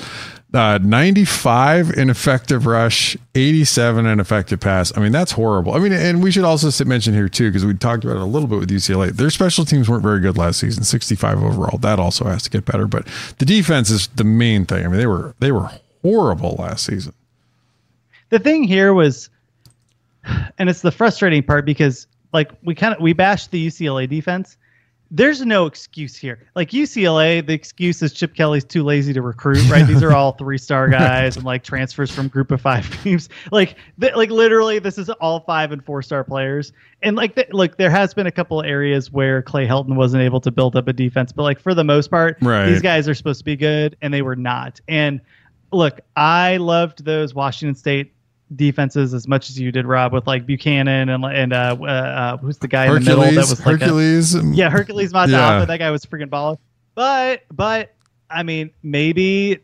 Uh, 95 in effective rush, 87 in effective pass. I mean, that's horrible. I mean, and we should also sit- mention here too, because we talked about it a little bit with UCLA. Their special teams weren't very good last season, 65 overall. That also has to get better. But the defense is the main thing. I mean, they were they were horrible last season. the thing here was and it's the frustrating part because like we kind of we bashed the UCLA defense. There's no excuse here. Like UCLA, the excuse is Chip Kelly's too lazy to recruit, right? These are all three-star guys and like transfers from group of 5 teams. Like th- like literally this is all 5 and 4-star players. And like th- look, there has been a couple areas where Clay Helton wasn't able to build up a defense, but like for the most part, Right. these guys are supposed to be good and they were not. And look, I loved those Washington State defenses as much as you did, Rob, with like Buchanan and and uh, uh, uh who's the guy in the middle that was like a, Hercules. yeah Hercules Mata'afa. Yeah. That guy was freaking baller. But but I mean maybe.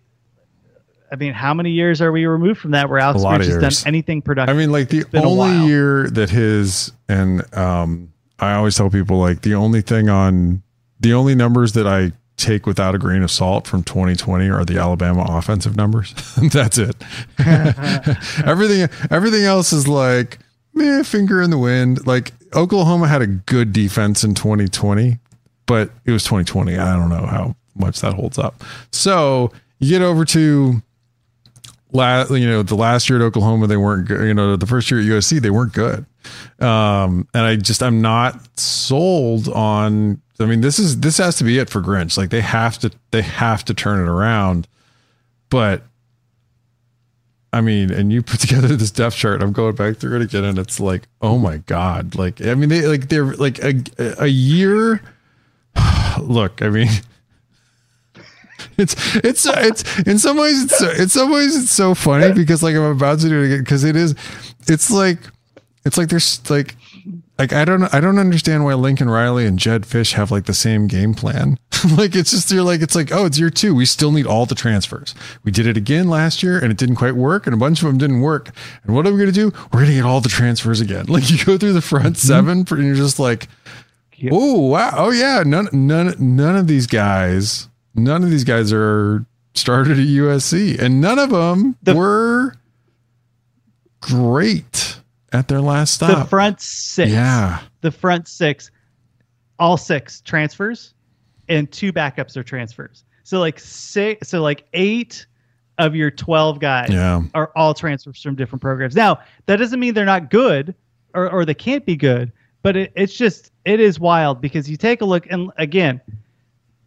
I mean, how many years are we removed from that where Alex Grinch has done anything productive? I mean, like the only year that his and um, I always tell people like the only thing on the only numbers that I take without a grain of salt from 2020 are the Alabama offensive numbers. That's it. everything everything else is like meh, finger in the wind. Like Oklahoma had a good defense in 2020, but it was 2020. I don't know how much that holds up. So you get over to la- you know, the last year at Oklahoma, they weren't good. You know, the first year at USC, they weren't good. Um, and I just, I'm not sold on, I mean, this is, this has to be it for Grinch. Like they have to, they have to turn it around. But I mean, and you put together this depth chart. I'm going back through it again, and it's like, oh my god! Like, I mean, they like they're like a a year. Look, I mean, it's it's it's in some ways it's in some ways it's so funny because like I'm about to do it again because it is, it's like, it's like there's like like I don't I don't understand why Lincoln Riley and Jedd Fisch have like the same game plan. like it's just you're like it's like oh it's year two we still need all the transfers. We did it again last year and it didn't quite work and a bunch of them didn't work. And what are we gonna do? We're gonna get all the transfers again. Like you go through the front Mm-hmm. seven and you're just like, oh wow oh yeah none none none of these guys none of these guys are started at USC and none of them The- were great at their last stop. The front six. Yeah. The front six, all six transfers, and two backups are transfers. So like six. So like eight of your twelve guys Yeah. are all transfers from different programs. Now that doesn't mean they're not good or or they can't be good, but it, it's just it is wild because you take a look and again.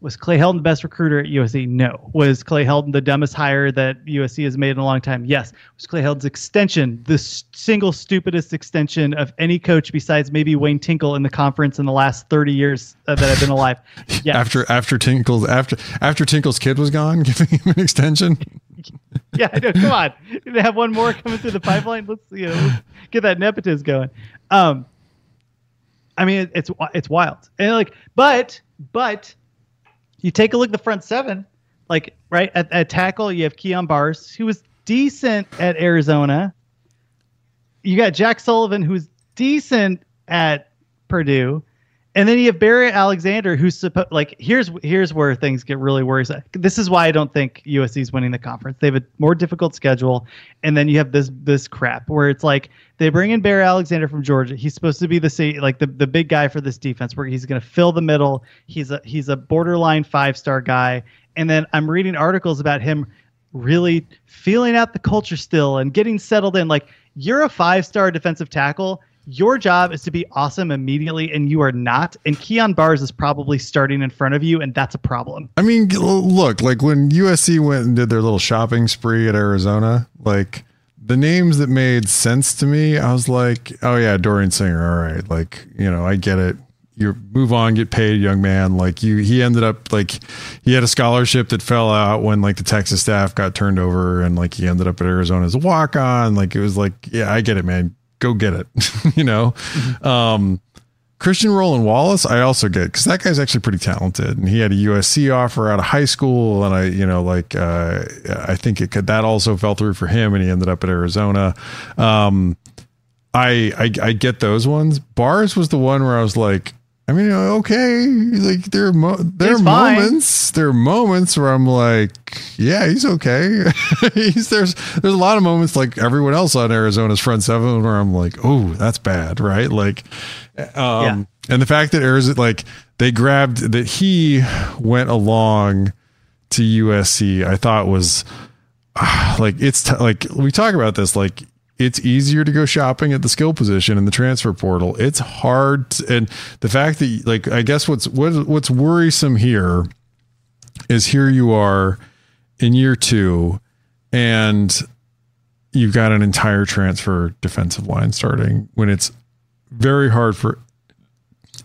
Was Clay Helton the best recruiter at USC? No. Was Clay Helton the dumbest hire that USC has made in a long time? Yes. Was Clay Helton's extension the single stupidest extension of any coach besides maybe Wayne Tinkle in the conference in the last 30 years that I've been alive? Yes. After after Tinkle's after after Tinkle's kid was gone, giving him an extension. yeah, I know. Come on, they have one more coming through the pipeline. Let's you know let's get that nepotism going. Um, I mean, it, it's it's wild, and like, but but you take a look at the front seven, like right at, at tackle, you have Kyon Barrs, who was decent at Arizona. You got Jack Sullivan, who's decent at Purdue. And then you have Bear Alexander, who's supposed like here's here's where things get really worrisome. This is why I don't think USC is winning the conference. They have a more difficult schedule, and then you have this this crap where it's like they bring in Bear Alexander from Georgia. He's supposed to be the like the, the big guy for this defense, where he's going to fill the middle. He's a he's a borderline five star guy. And then I'm reading articles about him really feeling out the culture still and getting settled in. Like you're a five star defensive tackle. Your job is to be awesome immediately, and you are not. And Kyon Barrs is probably starting in front of you, and that's a problem. I mean, look, like when USC went and did their little shopping spree at Arizona, like the names that made sense to me, I was like, oh yeah, Dorian Singer. All right, like you know, I get it. You move on, get paid, young man. Like you, he ended up like he had a scholarship that fell out when like the Texas staff got turned over, and like he ended up at Arizona as a walk on. Like it was like, yeah, I get it, man. Go get it. you know. Um, Christian Roland Wallace, I also get because that guy's actually pretty talented, and he had a USC offer out of high school, and I, you know, like uh, I think it could that also fell through for him, and he ended up at Arizona. Um, I, I I get those ones. Barrs was the one where I was like, I mean, okay, like there are mo- there He's are fine. moments there are moments where I'm like, yeah, he's okay. he's there's there's a lot of moments like everyone else on Arizona's front seven where I'm like, oh, that's bad, right? Like, um, and the fact that Arizona like they grabbed that he went along to USC, I thought was like it's t- like we talk about this like it's easier to go shopping at the skill position in the transfer portal. It's hard, to, and the fact that like I guess what's what what's worrisome here is here you are in year two, and you've got an entire transfer defensive line starting when it's very hard for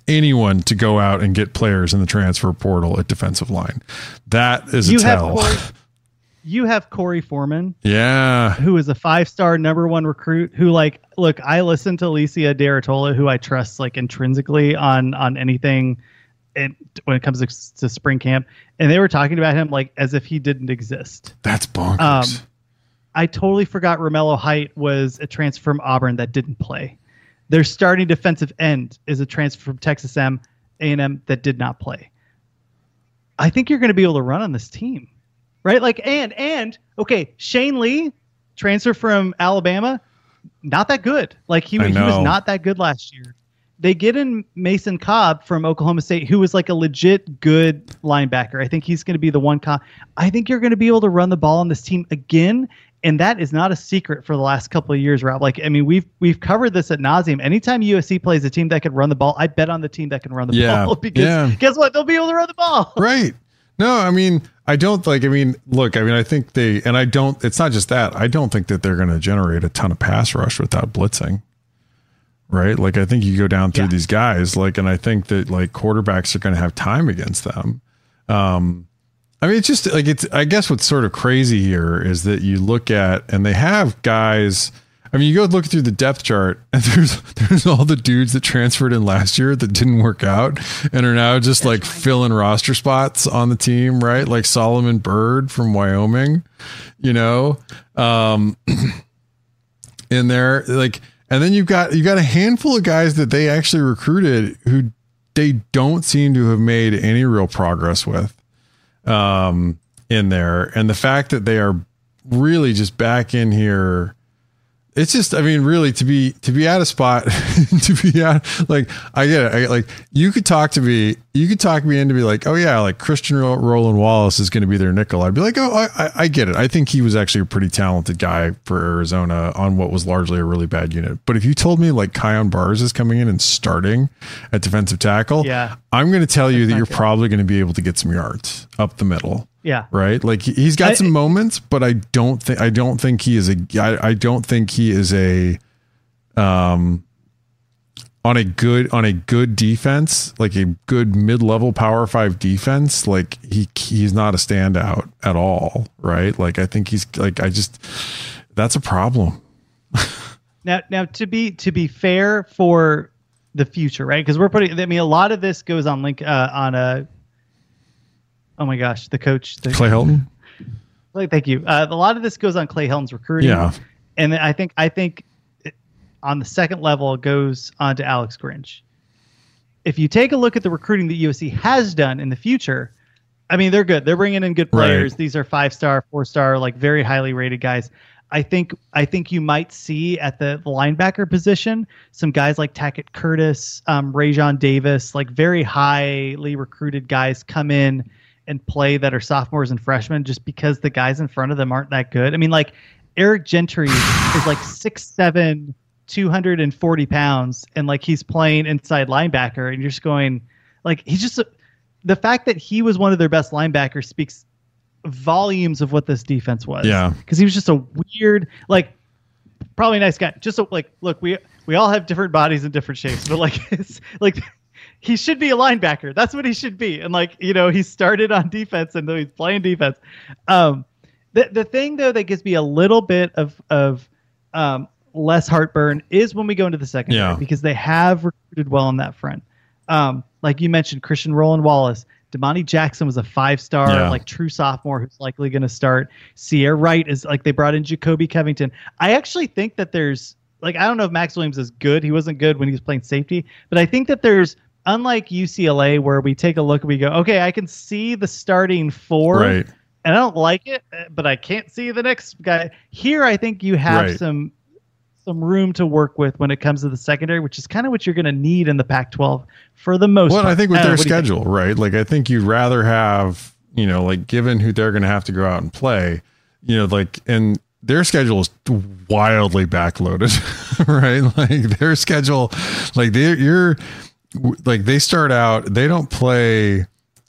anyone to go out and get players in the transfer portal at defensive line. That is a You have tell. Korey, you have Korey Foreman, yeah. who is a five star number one recruit. Who like look, I listen to Alicia de Artola, who I trust like intrinsically on on anything. And when it comes to, to spring camp, and they were talking about him like as if he didn't exist. That's bonkers. Um, I totally forgot Romello Height was a transfer from Auburn that didn't play. Their starting defensive end is a transfer from Texas M A&M that did not play. I think you're going to be able to run on this team, right? Like and and okay, Shane Lee, transfer from Alabama, not that good. Like he he was not that good last year. they get in Mason Cobb from Oklahoma State, who was like a legit good linebacker. I think he's going to be the one. I think you're going to be able to run the ball on this team again, and that is not a secret for the last couple of years, Rob. Like, I mean, we've we've covered this at nauseum. Anytime USC plays a team that can run the ball, I bet on the team that can run the Yeah, ball because yeah. guess what? They'll be able to run the ball. Right. No, I mean, I don't like, I mean, look, I mean, I think they, and I don't, it's not just that. I don't think that they're going to generate a ton of pass rush without blitzing. Right. Like, I think you go down through Yeah. these guys, like, and I think that like quarterbacks are going to have time against them. Um, I mean, it's just like, it's, I guess what's sort of crazy here is that you look at, and they have guys, I mean, you go look through the depth chart, and there's there's all the dudes that transferred in last year that didn't work out and are now just like filling roster spots on the team, right? Like Solomon Byrd from Wyoming, you know, um, in there, like, and then you've got you've got a handful of guys that they actually recruited who they don't seem to have made any real progress with um, in there, and the fact that they are really just back in here it's just i mean really to be to be at a spot to be at like i get it. I like you could talk to me you could talk me into be like oh yeah like christian roland wallace is going to be their nickel. I'd be like oh I, I- get it. I think he was actually a pretty talented guy for arizona on what was largely a really bad unit. But if you told me like Kyon Barrs is coming in and starting at defensive tackle Yeah. i'm going to tell you that you're good. probably going to be able to get some yards up the middle Yeah. right? Like he- he's got I- some moments, but I don't think I don't think he is a I, I don't think he is a um on a good on a good defense, like a good mid-level power 5 defense, like he he's not a standout at all, right? Like I think he's like I just that's a problem. Now, now to be to be fair for the future, right? Because we're putting. I mean, a lot of this goes on link uh, on a. Oh my gosh, the coach. The, Clay Helton? Like, thank you. Uh, a lot of this goes on Clay Helton's recruiting. Yeah. and I think I think it, on the second level it goes on to Alex Grinch. If you take a look at the recruiting that USC has done in the future, I mean they're good. They're bringing in good players. Right. These are five star, four star, like very highly rated guys. I think I think you might see at the linebacker position some guys like Tackett Curtis, um, Raesjon Davis, like very highly recruited guys come in and play that are sophomores and freshmen just because the guys in front of them aren't that good. I mean, like Eric Gentry is like six seven, 240 pounds, and like he's playing inside linebacker, and you're just going, like he's just the fact that he was one of their best linebackers speaks volumes of what this defense was. Yeah. because he was just a weird, like probably a nice guy. Just so, like, look, we we all have different bodies and different shapes, but like it's like he should be a linebacker. That's what he should be. And like, you know, he started on defense and though he's playing defense. Um the the thing though that gives me a little bit of of um less heartburn is when we go into the second Yeah. because they have recruited well on that front. Um, like you mentioned, Christian Roland Wallace, Domani Jackson was a five star, Yeah. like true sophomore who's likely going to start. Ceyair Wright is like they brought in Jacoby Covington. I actually think that there's like I don't know if Max Williams is good. He wasn't good when he was playing safety, but I think that there's unlike UCLA where we take a look and we go, okay, I can see the starting four, Right. and I don't like it, uh, but I can't see the next guy. Here, I think you have Right. some some room to work with when it comes to the secondary, which is kind of what you're going to need in the Pac-12 for the most. Well, part. I think with know, their what do you think? schedule, right? Like, I think you'd rather have, you know, like given who they're going to have to go out and play, you know, like, and their schedule is wildly backloaded, right? Like their schedule, like they're, you're, like they start out, they don't play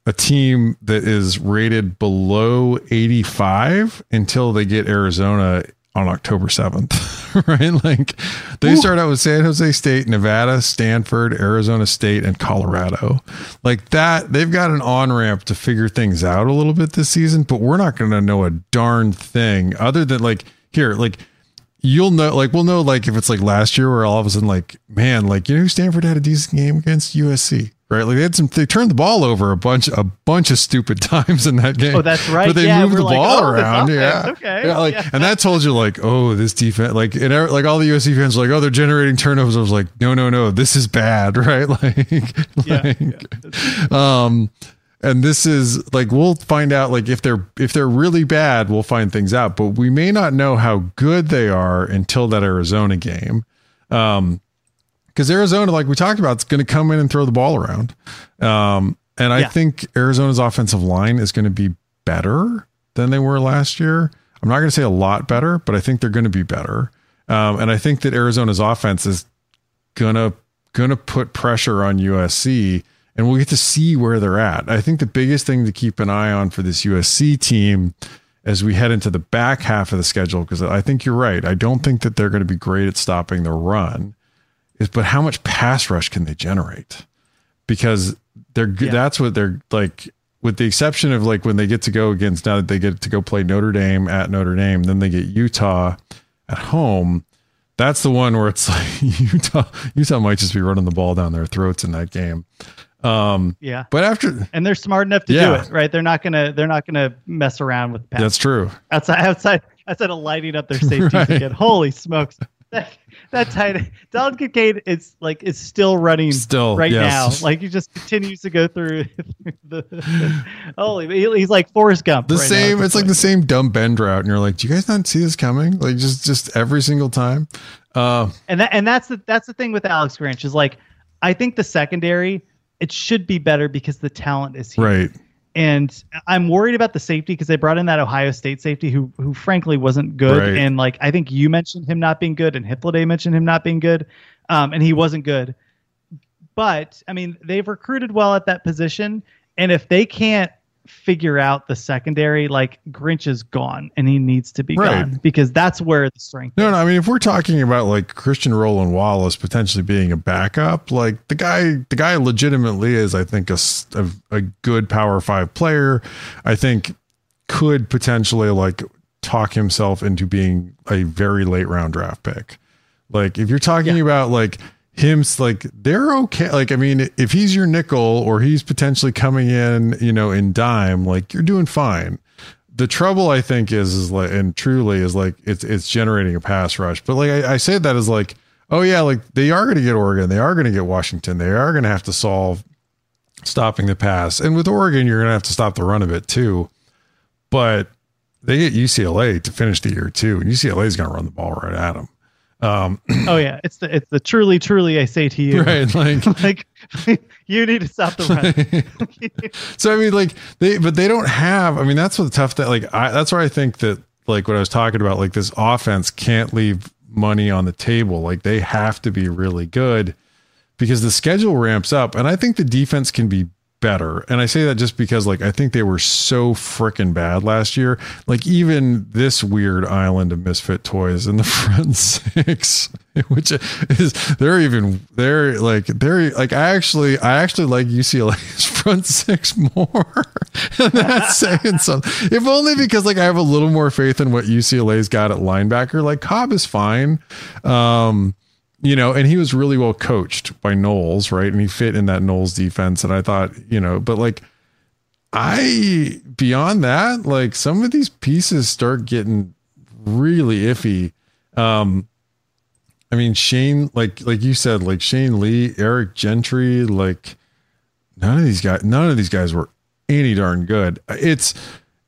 a team that is rated below 85 until they get Arizona on October 7th, right? Like they start out with San Jose State, Nevada, Stanford, Arizona State, and Colorado. Like that, they've got an on ramp to figure things out a little bit this season, but we're not going to know a darn thing other than like, here, like, you'll know like we'll know like if it's like last year where all of a sudden like man like you know Stanford had a decent game against? USC right? Like they had some they turned the ball over a bunch a bunch of stupid times in that game. Oh, that's right. but they Yeah, moved the like, ball oh, around yeah. okay. yeah like Yeah. and that told you like oh this defense like and like all the USC fans were like oh they're generating turnovers. I was like no no no this is bad right? Like, Yeah, like um and this is like we'll find out like if they're if they're really bad we'll find things out but we may not know how good they are until that arizona game um because Arizona, like we talked about, is going to come in and throw the ball around. Um, and I Yeah. think Arizona's offensive line is going to be better than they were last year. I'm not going to say a lot better, but I think they're going to be better. Um, and I think that Arizona's offense is gonna gonna put pressure on USC, and we'll get to see where they're at. I think the biggest thing to keep an eye on for this USC team as we head into the back half of the schedule, because I think you're right. I don't think that they're going to be great at stopping the run. Is but how much pass rush can they generate? Because they're. Yeah. That's what they're like. With the exception of like when they get to go against now that they get to go play Notre Dame at Notre Dame, then they get Utah at home. That's the one where it's like Utah. Utah might just be running the ball down their throats in that game. Um, Yeah. but after And they're smart enough to Yeah. do it, right? They're not gonna they're not gonna mess around with that's true. outside outside outside of lighting up their safeties Right. again. Holy smokes. That, that tight Dalton Kincaid is like is still running Still, right yes. now. Like he just continues to go through, the holy he- he's like Forrest Gump. The right same. It's like the same dumb bend route, and you're like, do you guys not see this coming? Like just just every single time. Uh, and that and that's the that's the thing with Alex Grinch is like I think the secondary it should be better because the talent is here. right. And I'm worried about the safety because they brought in that Ohio State safety who who frankly wasn't good. Right. And like I think you mentioned him not being good and Hippolyte mentioned him not being good. Um, and he wasn't good. But I mean, they've recruited well at that position. And if they can't figure out the secondary, like Grinch is gone and he needs to be Right. gone because that's where the strength No, is. no. I mean, if we're talking about like Christian Roland Wallace potentially being a backup, like the guy, the guy legitimately is, I think, a a good Power Five player. I think could potentially like talk himself into being a very late round draft pick. Like if you're talking about like him, like they're okay. Like I mean, if he's your nickel or he's potentially coming in, you know, in dime, like you're doing fine the trouble I think is is like and truly is like it's it's generating a pass rush. But like I, I say that as like, oh yeah, like they are gonna get Oregon, they are gonna get Washington, they are gonna have to solve stopping the pass. And with Oregon, you're gonna have to stop the run of it too. But they get UCLA to finish the year too, and UCLA is gonna run the ball right at them. Um, Oh yeah, it's the it's the truly truly I say to you, right, like like you need to stop the run. so I mean, like they, but they don't have. I mean, that's what the tough that like. I that's where I think that like what I was talking about, like this offense can't leave money on the table. Like they have to be really good because the schedule ramps up, and I think the defense can be better. And I say that just because like I think they were so freaking bad last year. Like even this weird island of misfit toys in the front six, which is they're even they're like they're like I actually I actually like UCLA's front six more. and that's saying something. If only because like I have a little more faith in what UCLA's got at linebacker. Like Cobb is fine. Um you know, and he was really well coached by Knowles, right? And he fit in that Knowles defense. And I thought, you know, but like, I, beyond that, like some of these pieces start getting really iffy. Um, I mean, Shane, like, like you said, like Shane Lee, Eric Gentry, like none of these guys, none of these guys were any darn good. It's,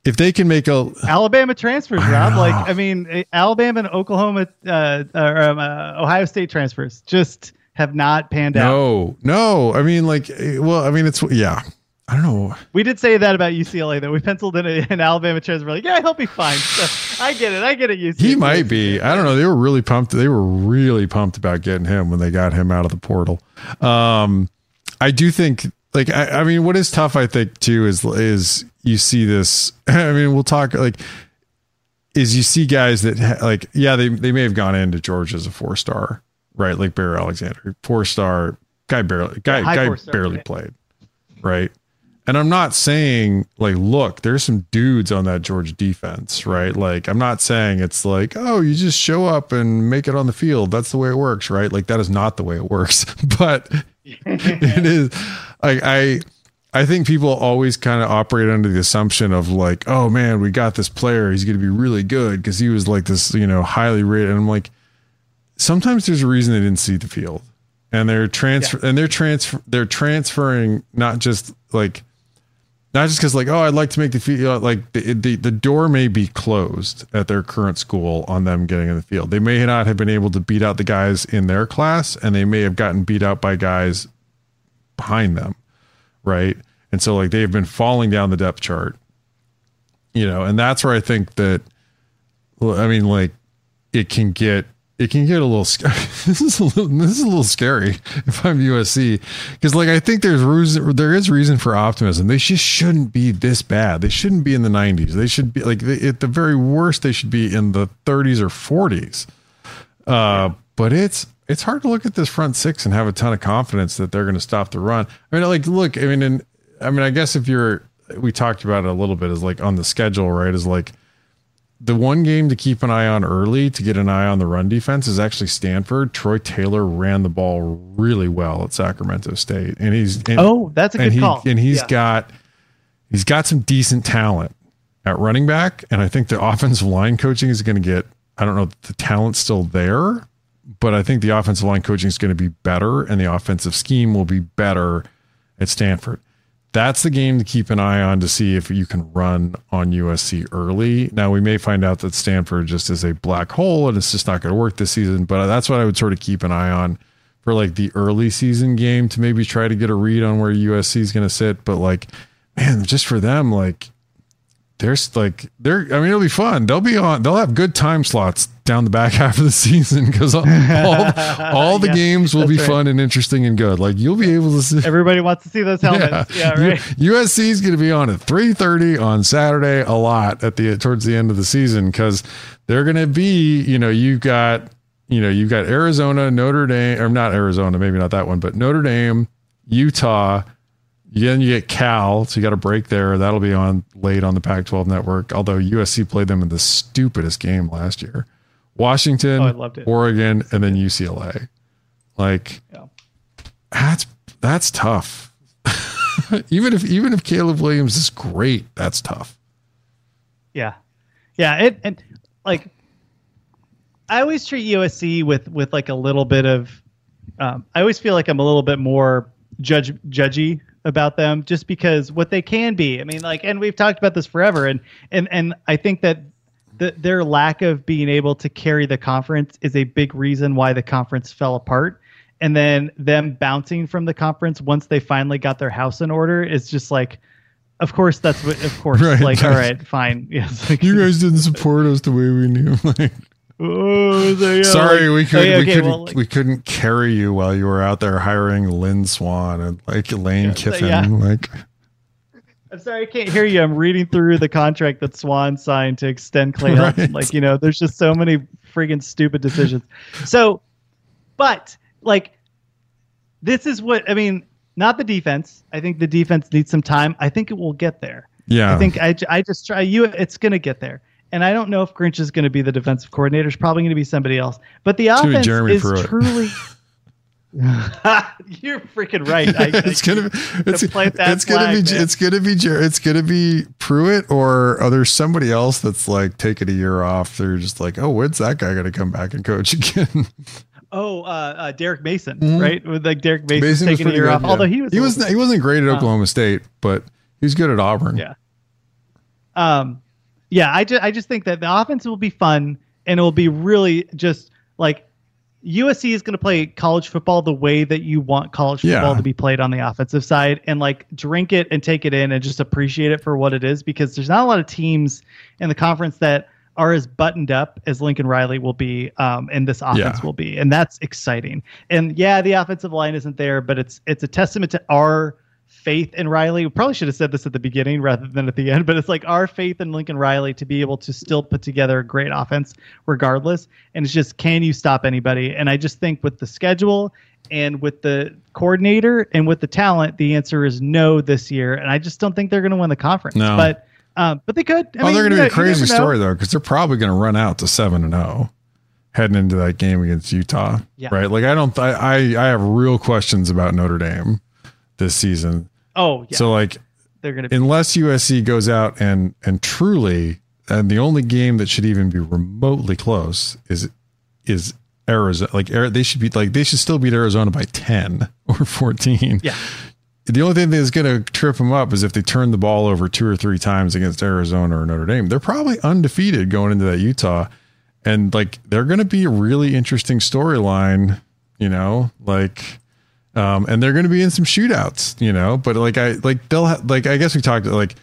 if they can make a, Alabama transfers, Rob. Like I mean, eh, Alabama and Oklahoma, uh, or um, uh, Ohio State transfers just have not panned out. no, no, I mean, like, eh, well, I mean, it's, yeah, I don't know. We did say that about UCLA though. We penciled in a, an Alabama transfer. We're like, yeah, he'll be fine. So I get it. I get it. UCLA. He might be. I don't know. They were really pumped. They were really pumped about getting him when they got him out of the portal. Um, I do think, like, I, I mean, what is tough, I think, too, is is you see this. I mean, we'll talk like is you see guys that ha- like, yeah, they they may have gone into Georgia as a four star, right? Like Bear Alexander, four star guy barely guy high guy barely right. played, right? And I'm not saying like, look, there's some dudes on that Georgia defense, right? Like, I'm not saying it's like, oh, you just show up and make it on the field. That's the way it works, right? Like, that is not the way it works. But it is like I I think people always kind of operate under the assumption of like, oh man, we got this player, he's gonna be really good because he was like this, you know, highly rated. And I'm like, sometimes there's a reason they didn't see the field. And they're transfer and they're transfer they're transferring not just like not just because like oh I'd like to make the field uh, like the, the the door may be closed at their current school on them getting in the field. They may not have been able to beat out the guys in their class, and they may have gotten beat out by guys behind them, right? And so like they have been falling down the depth chart, you know, and that's where I think that I mean like it can get it can get a little scary. this is a little this is a little scary if I'm USC because like I think there's reason there is reason for optimism. They just shouldn't be this bad. They shouldn't be in the 90s. They should be like they, at the very worst they should be in the 30s or 40s. Uh, but it's it's hard to look at this front six and have a ton of confidence that they're going to stop the run. I mean, like, look, I mean, and I mean, I guess if you're, we talked about it a little bit, is like on the schedule, right? Is like the one game to keep an eye on early to get an eye on the run defense is actually Stanford. Troy Taylor ran the ball really well at Sacramento State, and he's and, oh, that's a good and he, call. And he's Yeah. got he's got some decent talent at running back, and I think the offensive line coaching is going to get. I don't know the talent's still there, but I think the offensive line coaching is going to be better, and the offensive scheme will be better at Stanford. That's the game to keep an eye on to see if you can run on USC early. Now we may find out that Stanford just is a black hole and it's just not going to work this season, but that's what I would sort of keep an eye on for like the early season game to maybe try to get a read on where USC is going to sit. But like, man, just for them, like there's like they're I mean it'll be fun. They'll be on they'll have good time slots down the back half of the season because all, all, all the Yeah, games will be right. fun and interesting and good. Like you'll be able to see Everybody wants to see those helmets. Yeah, U- right. USC is going to be on at 3:30 on Saturday a lot at the towards the end of the season cuz they're going to be, you know, you've got you know, you've got Arizona, Notre Dame or not Arizona, maybe not that one, but Notre Dame, Utah, then you get Cal, so you got a break there. That'll be on late on the Pac-12 network. Although USC played them in the stupidest game last year. Washington, Oh, I loved it. Oregon, and then UCLA. Like Yeah. that's that's tough. even if even if Caleb Williams is great, that's tough. Yeah, yeah. It and like I always treat USC with with like a little bit of. Um, I always feel like I'm a little bit more judge judgy about them just because what they can be. I mean, like, and we've talked about this forever, and and and I think that. The, their lack of being able to carry the conference is a big reason why the conference fell apart. And then them bouncing from the conference once they finally got their house in order is just like, of course, that's what, of course, Right. like, all right, fine. Yes. Like, You guys didn't support us the way we knew. Like, oh, so, yeah, sorry, we could yeah, we okay, couldn't well, like- we couldn't carry you while you were out there hiring Lynn Swann and like Lane so, Kiffin. yeah. Like I'm sorry, I can't hear you. I'm reading through the contract that Swann signed to extend Clay Right. Helton. Like, you know, there's just so many friggin' stupid decisions. So, but like, this is what I mean. Not the defense. I think the defense needs some time. I think it will get there. yeah. I think I, I just try you. It's going to get there. And I don't know if Grinch is going to be the defensive coordinator. It's probably going to be somebody else. But the offense is Pruitt. truly. You're freaking right. I, it's gonna be it's, it's gonna be man. it's gonna be it's gonna be Pruitt or oh, there's somebody else that's like taking a year off. They're just like, oh, when's that guy gonna come back and coach again? Oh, uh, uh, Derek Mason, right? With like Derek Mason, Mm-hmm. Mason taking a year good, off. yeah. Although he was, he was he wasn't great at Oklahoma State, but he was good at Auburn. Yeah. Um, yeah, I just I just think that the offense will be fun and it will be really just like USC is going to play college football the way that you want college football Yeah. to be played on the offensive side and like drink it and take it in and just appreciate it for what it is because there's not a lot of teams in the conference that are as buttoned up as Lincoln Riley will be um, and this offense Yeah. will be and that's exciting. And yeah, the offensive line isn't there, but it's it's a testament to our faith in Riley. We probably should have said this at the beginning rather than at the end, but it's like our faith in Lincoln Riley to be able to still put together a great offense regardless. And it's just, can you stop anybody? And I just think with the schedule and with the coordinator and with the talent, the answer is no this year. And I just don't think they're going to win the conference. No. But, um, but they could. I oh, mean, they're gonna be a know- you crazy story though, because they're probably gonna run out to seven and zero heading into that game against Utah. Yeah. Right? Like I don't I, I I have real questions about Notre Dame this season. Oh, yeah. So like they're going to be. unless USC goes out and and truly and the only game that should even be remotely close is is Arizona like they should be like they should still beat Arizona by 10 or 14. Yeah. the only thing that's going to trip them up is if they turn the ball over two or three times against Arizona or Notre Dame. They're probably undefeated going into that Utah, and like they're going to be a really interesting storyline. You know, like. Um, and they're going to be in some shootouts, you know, but like I like they'll ha- like I guess we talked like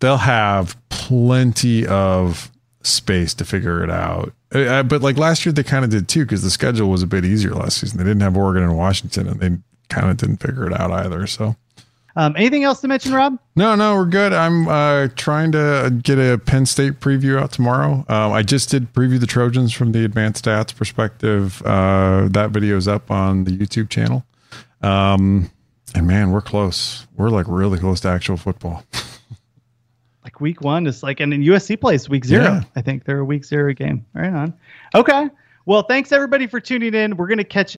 they'll have plenty of space to figure it out. Uh, but like last year, they kind of did too because the schedule was a bit easier last season. They didn't have Oregon and Washington, and they kind of didn't figure it out either. So, Um, anything else to mention, Rob? no, no, we're good. I'm uh, trying to get a Penn State preview out tomorrow. Um, I just did preview the Trojans from the advanced stats perspective. Uh, that video is up on the YouTube channel. Um, and man, we're close. We're like really close to actual football. Like week one is like, and then USC plays week zero. Yeah. I think they're a week zero game. Right on. Okay. Well, thanks everybody for tuning in. We're going to catch